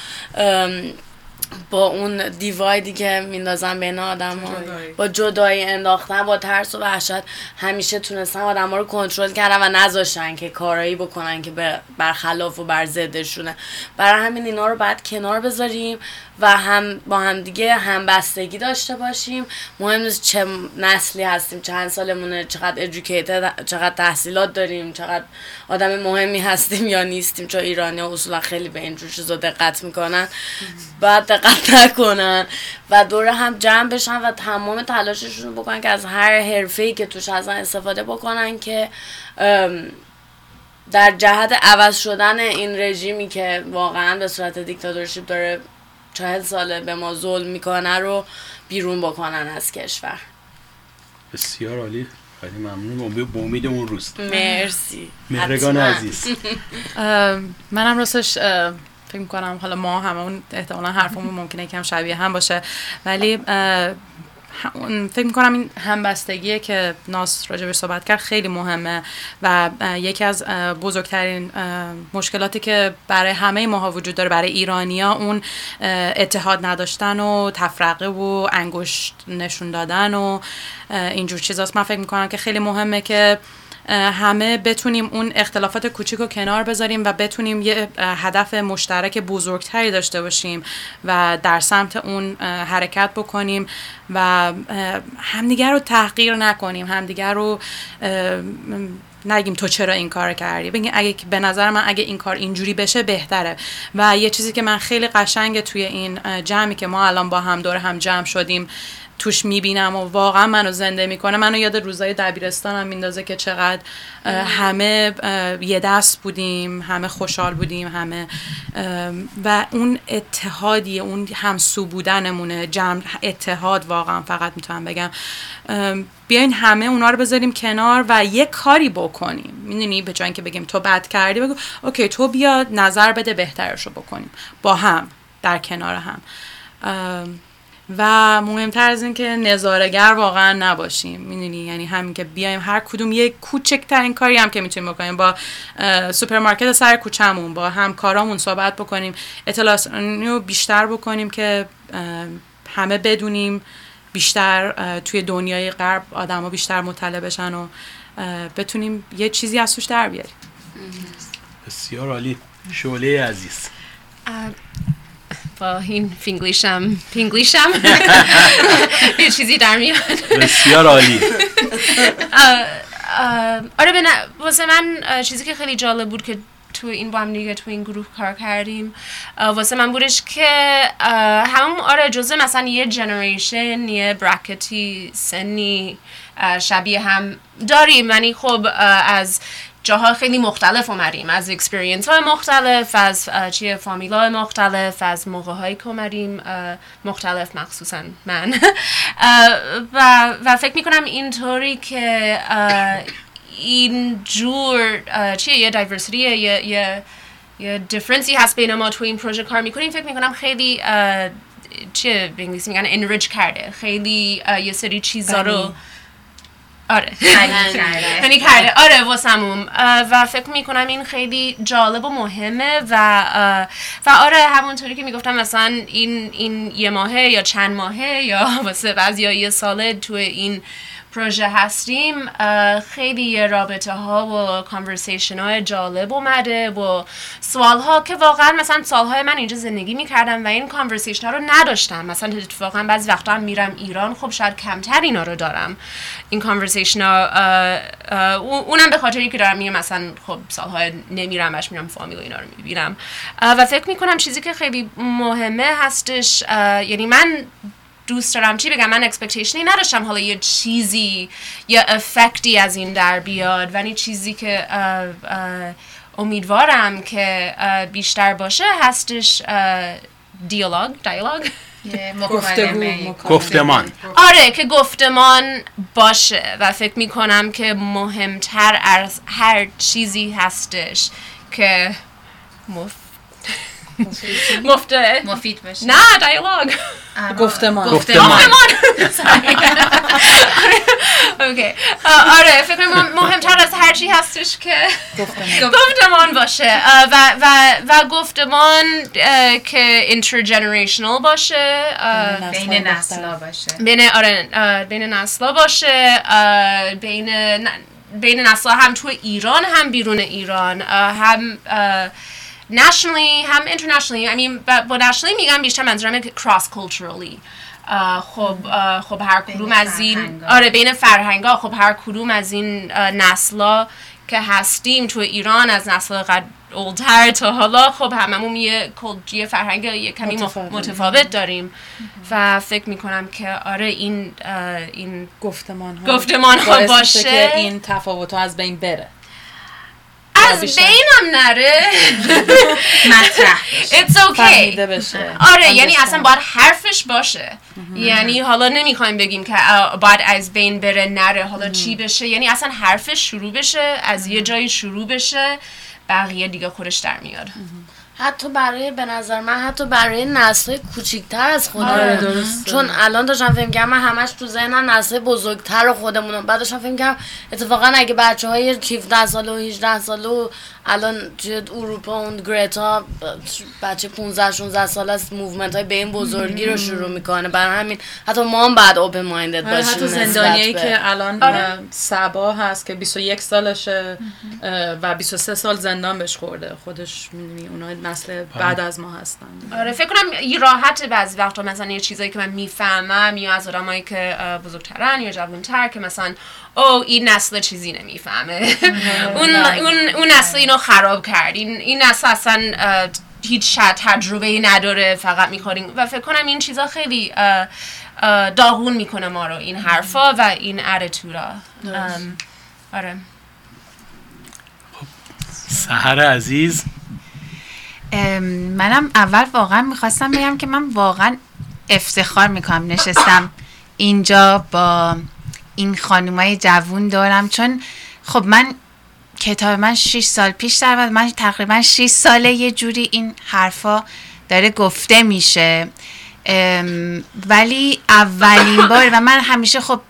[SPEAKER 5] با اون دیوایدی که میندازن بین آدم ها.
[SPEAKER 4] جدایی.
[SPEAKER 5] با جدایی انداختن با ترس و وحشت. همیشه تونستن آدم ها رو کنترل کردن و نذاشتن که کارایی بکنن که برخلاف و بر ضدشونه. برای همین اینا رو باید کنار بذاریم. و هم با هم دیگه همبستگی داشته باشیم. مهم نیست چه نسلی هستیم چند سالمونه چقدر educated چقدر تحصیلات داریم چقدر آدم مهمی هستیم یا نیستیم چون ایرانی ها اصولا خیلی به اینجور چیزا دقت می‌کنن باید دقت نکنن و دور هم جمع بشن و تمام تلاششون رو بکنن که از هر حرفه که توش هستن استفاده بکنن که در جهت عوض شدن این رژیمی که واقعا به صورت دیکتاتورشیپ داره چهل ساله به ما ظلم می‌کنه رو بیرون بکنن از کشور.
[SPEAKER 3] بسیار عالی. خیلی ممنون. به امید اون روز.
[SPEAKER 5] مرسی.
[SPEAKER 3] مهرگان. عزیز.
[SPEAKER 8] منم راستش فکر می‌کنم حالا ما همون احتمالا حرفمون ممکنه کم شبیه هم باشه. ولی فکر می‌کنم این همبستگیه که ناس راجبش صحبت کرد خیلی مهمه و یکی از بزرگترین مشکلاتی که برای همه ماها وجود داره برای ایرانیا اون اتحاد نداشتن و تفرقه و انگشت نشون دادن و اینجور چیزاست. من فکر می‌کنم که خیلی مهمه که همه بتونیم اون اختلافات کوچیک رو کنار بذاریم و بتونیم یه هدف مشترک بزرگتری داشته باشیم و در سمت اون حرکت بکنیم و همدیگر رو تحقیر نکنیم همدیگر رو نگیم تو چرا این کار کردی؟ بگیم اگه به نظر من اگه این کار اینجوری بشه بهتره. و یه چیزی که من خیلی قشنگه توی این جمعی که ما الان با هم دور هم جمع شدیم توش می‌بینم و واقعا منو زنده می‌کنه. منو یاد روزای دبیرستانم میندازه که چقدر همه یه دست بودیم همه خوشحال بودیم همه و اون اتحادی اون همسو بودنمونه جمع اتحاد واقعا فقط می‌تونم بگم. بیاین همه اونا رو بذاریم کنار و یه کاری بکنیم. می‌دونی؟ به جای اینکه بگیم تو بد کردی بگو okay تو بیا نظر بده بهترش رو بکنیم. با هم در کنار هم. و مهمتر از این که نظارگر واقعا نباشیم. می‌دونی؟ یعنی همین که بیایم هر کدوم یه کوچکترین کاری هم که می‌تونیم بکنیم. با سوپرمارکت سر کوچمون با همکارامون صحبت بکنیم اطلاعات رو بیشتر بکنیم که همه بدونیم بیشتر توی دنیای غرب آدما بیشتر مطلع بشن و بتونیم یه چیزی از توش در بیاریم.
[SPEAKER 3] بسیار عالی. شعله عزیز.
[SPEAKER 10] با این فینگلیشم. فینگلیشم. یه چیزی در میاد.
[SPEAKER 3] بسیار عالی.
[SPEAKER 10] آره به واسه من چیزی که خیلی جالب بود که تو این با هم دیگه تو این گروه کار کردیم واسه من بودش که همون آره جزء مثلا یه generation یه برکتی سنی شبیه هم داریم. یعنی خب از جاها خیلی مختلف اومدیم. از experience های مختلف از چیه فامیل های مختلف از موقع های که مختلف مخصوصا من. و, و فکر می‌کنم اینطوری که این جور چیه یه دایورسیتی یه یه یه دیفرنسی هست بین ما تو این پروژه کار می‌کنیم. فکر می‌کنم خیلی چیه به انگلیسی میگن انریچ کرده. خیلی یه سری چیزا رو
[SPEAKER 7] غنی.
[SPEAKER 10] آره. غنی کرده آره واسمون اه، و فکر می‌کنم این خیلی جالب و مهمه و و آره همونطوری که می‌گفتم مثلا این این یه ماهه یا چند ماهه یا واسه بعضی یه ساله تو این پروژه هستیم خیلی رابطه ها و conversation های جالب اومده و سوال ها که واقعا مثلا سالهای من اینجا زندگی می‌کردم و این conversation ها رو نداشتم. مثلا اتفاقا بعضی وقتا هم میرم ایران خب شاید کمتر اینا رو دارم. این conversation ها اونم به خاطری که دارم میرم مثلا خب سالهای نمیرم باش میرم فامیل و اینا رو می‌بینم. و فکر می‌کنم چیزی که خیلی مهمه هستش یعنی من دوست دارم. چی بگم؟ من expectation ی نداشتم حالا یه چیزی یا effect ی از این در بیاد. ولی چیزی که امیدوارم که بیشتر باشه هستش دیالوگ دیالوگ.
[SPEAKER 3] گفتمان.
[SPEAKER 10] آره که گفتمان باشه و فکر می کنم که مهمتر از هر چیزی هستش که مف... مفته
[SPEAKER 7] مفید باشه
[SPEAKER 10] نه دیالوگ
[SPEAKER 4] گفتمان.
[SPEAKER 3] گفتمان
[SPEAKER 10] اوکی آره فکر کنم مهمتر از هر چی هستش که گفتمان باشه و و و گفتمان که intergenerational باشه
[SPEAKER 7] بین نسلا باشه
[SPEAKER 10] بین آره بین نسلا باشه بین بین نسلا هم تو ایران هم بیرون ایران هم nationally هم internationally I mean با nationally میگم بیشتر منظورم cross culturally اه، خب اه، خب هر کدوم از این. آره بین فرهنگا خب هر کدوم از این نسلا که هستیم تو ایران از نسل قد اولتر تا حالا خب هممون یه کل- یه فرهنگ یه کمی
[SPEAKER 4] متفاوت.
[SPEAKER 10] متفاوت داریم و فکر می‌کنم که آره این این
[SPEAKER 4] گفتمان ها
[SPEAKER 10] گفتمان ها باشه.
[SPEAKER 4] که این تفاوت ها از بین بره
[SPEAKER 10] از. بینم نره.
[SPEAKER 7] مطرح
[SPEAKER 10] It's okay.
[SPEAKER 4] بشه.
[SPEAKER 10] آره یعنی. اصلا باید حرفش باشه. یعنی حالا نمی‌خوایم بگیم که باید از بین بره نره. حالا چی بشه؟ یعنی اصلا حرفش شروع بشه از یه جایی شروع بشه بقیه دیگه خودش در میاد.
[SPEAKER 5] حتی برای به نظر من حتی برای نسل کوچیکتر از خودمون
[SPEAKER 8] آره، درسته.
[SPEAKER 5] چون الان داشتم فکر کردم من همش تو ذهنم نسل بزرگتر خودمونم بعد داشتم فکر کردم اتفاقا اگه بچه های 17 ساله و 18 ساله و الان توی اروپا اون گرتا بچه 15 16 ساله است movement های به این بزرگی رو شروع می‌کنه. برای همین حتی ما هم بعد open
[SPEAKER 8] minded
[SPEAKER 5] باشیم
[SPEAKER 8] حتی زندانیایی که الان
[SPEAKER 10] آره.
[SPEAKER 8] سبا هست که 21 سالشه و 23 سال زندان بهش خورده. خودش می‌دونی اونا نسل بعد از ما هستن.
[SPEAKER 10] آره فکر کنم یه راحت بعضی وقتا مثلا یه چیزایی که من می‌فهمم یا از آدمایی که بزرگترن یا جوانتر که مثلا او این نسل چیزی نمی‌فهمه. اون اون اون نسل اینو خراب کرد. این این نسل اصلا هیچ تجربه ای نداره فقط می‌خوریم. و فکر کنم این چیزا خیلی داغون می‌کنه ما رو این حرفا و این ام، آره.
[SPEAKER 3] سهر عزیز.
[SPEAKER 7] منم اول واقعا می‌خواستم بگم که من واقعا افتخار می‌کنم. نشستم اینجا با این خانومای جوون دارم. چون خب من کتاب من 6 سال پیش در. من تقریبا 6 ساله یه جوری این حرفا داره گفته میشه. ولی اولین بار و من همیشه خب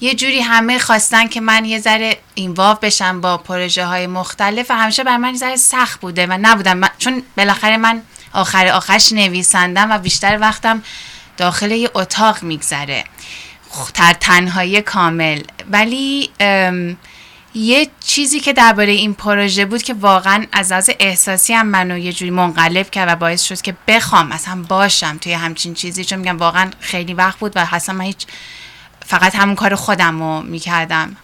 [SPEAKER 7] یه جوری همه خواستن که من یه ذره اینواو بشم با پروژه های مختلف و همیشه بر من یه ذره سخت بوده و نبودم. من- چون بالاخره من آخر آخرش نویسندم و بیشتر وقتم داخل یه اتاق میگذره. در تنهایی کامل. ولی یه چیزی که درباره این پروژه بود که واقعا از از احساسی هم منو یه جوری منقلب کرد و باعث شد که بخوام اصلا باشم توی همچین چیزی چون میگم واقعا خیلی وقت بود و اصلا من هیچ فقط همون کار خودم رو می‌کردم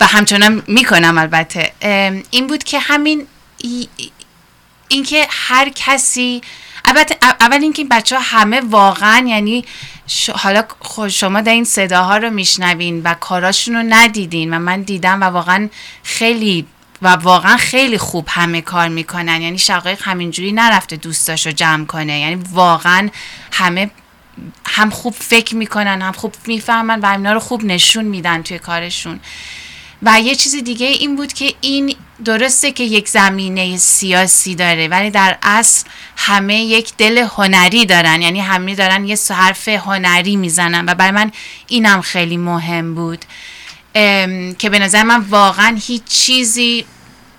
[SPEAKER 7] و همچنان می‌کنم البته. این بود که همین ای- ای- اینکه هر کسی البته اول اینکه بچه ها همه واقعا یعنی حالا شما در این صداها رو میشنوین و کاراشون رو ندیدین و من دیدم و واقعا خیلی و واقعا خیلی خوب همه کار می‌کنن. یعنی شقایق همینجوری نرفته دوستاشو جمع کنه. یعنی واقعا همه هم خوب فکر می‌کنن هم خوب می‌فهمن و اینا رو خوب نشون میدن توی کارشون. و یه چیز دیگه این بود که این درسته که یک زمینه سیاسی داره ولی در اصل همه یک دل هنری دارن. یعنی همه دارن یه حرف هنری می‌زنن و برای من اینم خیلی مهم بود. که به نظر من واقعا هیچ چیزی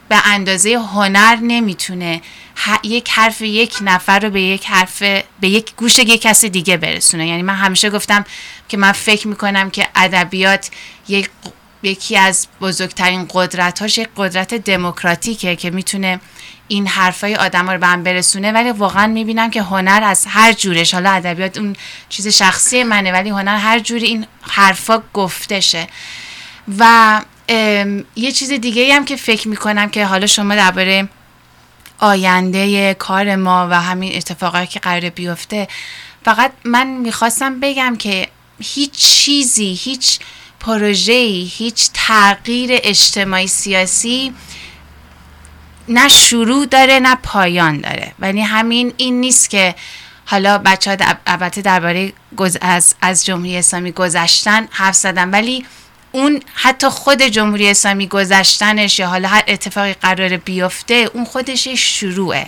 [SPEAKER 7] به اندازه هنر نمی‌تونه ح- یک حرف یک نفر رو به یک حرف به یک گوش یک کسی دیگه برسونه. یعنی من همیشه گفتم که من فکر می‌کنم که ادبیات یک یکی از بزرگترین قدرتاش یک قدرت دموکراتیکه که می‌تونه این حرفای آدم رو به هم برسونه ولی واقعا می‌بینم که هنر از هر جورش حالا ادبیات اون چیز شخصی منه ولی هنر هر جوری این حرفا گفتشه. و یه چیز دیگه هم که فکر می‌کنم که حالا شما درباره آینده کار ما و همین اتفاقاتی که قرار بیفته فقط من می‌خواستم بگم که هیچ چیزی هیچ پروژه‌ای هیچ تغییر اجتماعی سیاسی نه شروع داره نه پایان داره. ولی همین این نیست که حالا بچه ها البته درباره از, از جمهوری اسلامی گذشتن حرف زدن ولی اون حتی خود جمهوری اسلامی گذشتنش یا حالا هر اتفاقی قرار بیفته اون خودش شروعه.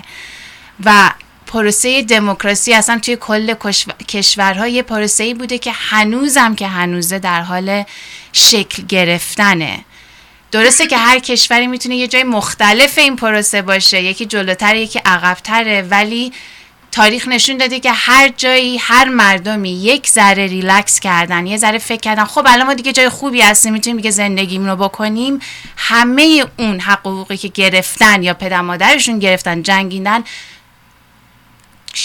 [SPEAKER 7] و پروسه دموکراسی اصلا توی کل کشو- کشورها یه پروسه بوده که هنوزم که هنوزه در حال شکل گرفتنه. درسته که هر کشوری می‌تونه یه جای مختلف این پروسه باشه. یکی جلوتر یکی عقبتره. ولی تاریخ نشون داده که هر جایی هر مردمی یک ذره ریلکس کردن یه ذره فکر کردن خب الان ما دیگه جای خوبی هستیم می‌تونیم دیگه زندگیمون رو بکنیم. همه اون حقوقی که گرفتن یا پدر مادرشون گرفتن جنگیدن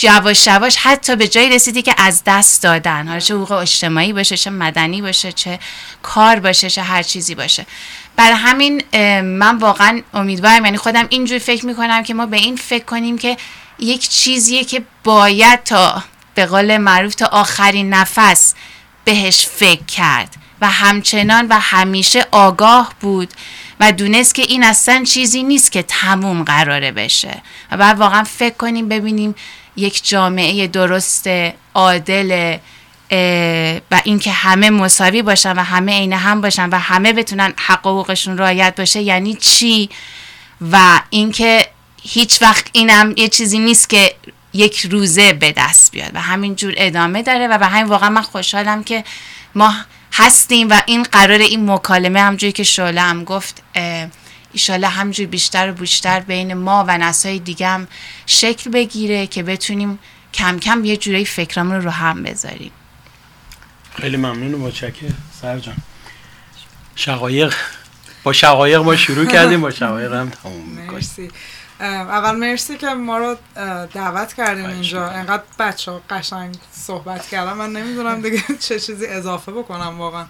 [SPEAKER 7] یواش یواش حتی به جایی رسیدی که از دست دادن. حالا چه حقوق اجتماعی باشه چه مدنی باشه چه کار باشه چه هر چیزی باشه. برای همین من واقعا امیدوارم یعنی خودم اینجوری فکر می‌کنم که ما به این فکر کنیم که یک چیزیه که باید تا به قول معروف تا آخرین نفس بهش فکر کرد. و همچنان و همیشه آگاه بود و دونست که این اصلا چیزی نیست که تموم قراره بشه. و بعد واقعا فکر کنیم ببینیم یک جامعه درست عادل و اینکه همه مساوی باشن و همه عین هم باشن و همه بتونن حق حقوقشون رعایت باشه یعنی چی؟ و اینکه هیچ وقت اینم یه چیزی نیست که یک روزه به دست بیاد و همینجور ادامه داره و به همین واقعا من خوشحالم که ما هستیم و این قرار این مکالمه همجوری که شعله هم گفت ایشالا همجور بیشتر و بیشتر بین ما و نسای دیگه هم شکل بگیره که بتونیم کم کم یه جورایی فکرامون رو رو هم بذاریم.
[SPEAKER 3] خیلی ممنون و متشکر سرجان شقایق. با شقایق ما شروع کردیم با شقایق هم تموم می‌کنیم.
[SPEAKER 4] اول مرسی که ما رو دعوت کردین اینجا. انقدر بچه ها قشنگ صحبت کردن. من نمی‌دونم دیگه چه چیزی اضافه بکنم واقعا.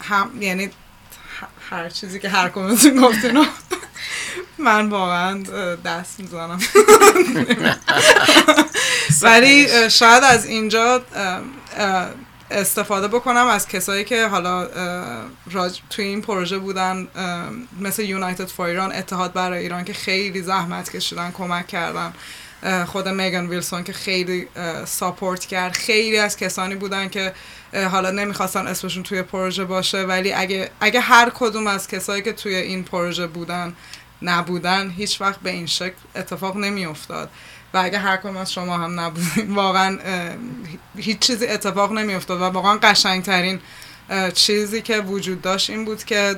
[SPEAKER 4] هم یعنی هر چیزی که هر کدومتون گفتین من واقعا دست می‌زنم. ولی شاید از اینجا استفاده بکنم از کسایی که حالا راج... توی این پروژه بودن مثل یونایتد فور ایران اتحاد برای ایران که خیلی زحمت کشیدن کمک کردن. خود میگان ویلسون که خیلی ساپورت کرد. خیلی از کسانی بودن که حالا نمی‌خواستن اسمشون توی پروژه باشه ولی اگه اگه هر کدوم از کسایی که توی این پروژه بودن نبودن هیچ وقت به این شکل اتفاق نمیافتاد. و اگه هر کدوم از شما هم نبودین واقعا هیچ چیزی اتفاق نمیافتاد. و واقعا قشنگترین چیزی که وجود داشت این بود که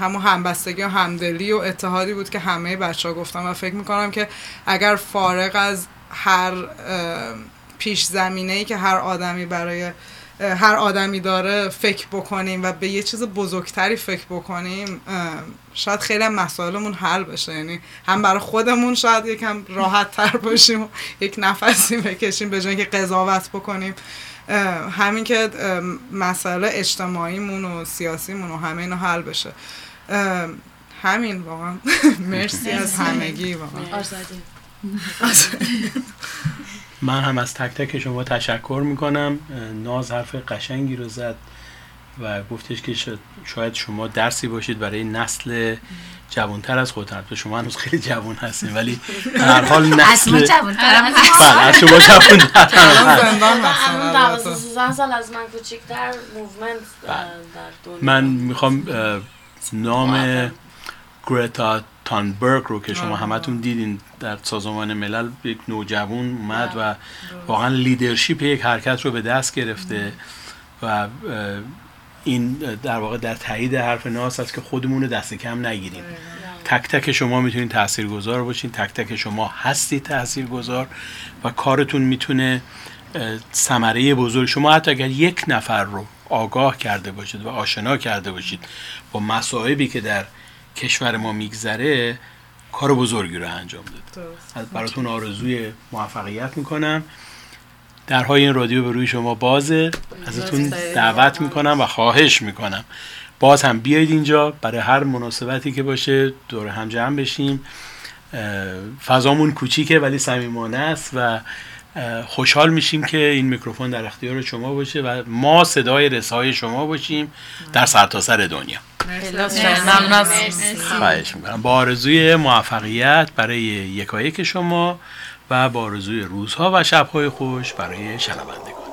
[SPEAKER 4] همون همبستگی و همدلی و اتحادی بود که همه بچه ها گفتن. و فکر می‌کنم که اگر فارغ از هر پیش زمینه ای که هر آدمی برای هر آدمی داره فکر بکنیم و به یه چیز بزرگتری فکر بکنیم شاید خیلی هم مسائلمون حل بشه. یعنی هم برای خودمون شاید یکم راحت تر باشیم و یک نفسی بکشیم به جای که قضاوت بکنیم. همین که مسئله اجتماعیمون و سیاسیمون و همه اینا حل بشه. همین واقعا. مرسی از همگی واقعا.
[SPEAKER 3] من هم از تک تک شما تشکر می‌کنم ناز حرف قشنگی رو زد و گفتش که شاید- شاید شما درسی باشید برای نسل جوانتر از خود البته شما هنوز خیلی جوان هستین ولی در هر حال
[SPEAKER 7] از ما
[SPEAKER 3] نسل
[SPEAKER 7] هست.
[SPEAKER 3] بله از شما جوانتر
[SPEAKER 4] الان
[SPEAKER 3] هست.
[SPEAKER 4] زندان
[SPEAKER 5] الان
[SPEAKER 4] هستن البته.
[SPEAKER 5] 12 13 سال از من کوچیک‌تر movement در دنیا
[SPEAKER 3] من می‌خوام نام گرتا تانبرگ رو که شما همتون دیدین در سازمان ملل یک نوجوان اومد و واقعا لیدرشپ یک حرکت رو به دست گرفته و این در واقع در تایید حرف ناس است که خودمون رو دست کم نگیریم. تک تک شما می‌تونید تاثیرگذار باشین تک تک شما هستید تاثیرگذار و کارتون می‌تونه ثمره بزرگ. شما حتی اگر یک نفر رو آگاه کرده باشید و آشنا کرده باشید با مصائبی که در کشور ما میگذره کار بزرگی رو انجام داد از براتون آرزوی موفقیت می‌کنم. درهای این رادیو به روی شما بازه. ازتون دعوت می‌کنم و خواهش می‌کنم. باز هم بیایید اینجا برای هر مناسبتی که باشه دور هم جمع بشیم. فضامون کوچیکه ولی صمیمانه است و خوشحال میشیم که این میکروفون در اختیار شما باشه و ما صدای رسای شما باشیم در سرتاسر دنیا.
[SPEAKER 8] ممنون. از
[SPEAKER 3] خواهش می‌کنم. با آرزوی موفقیت برای یکایک شما و با آرزوی روزها و شبهای خوش برای شنوندگان.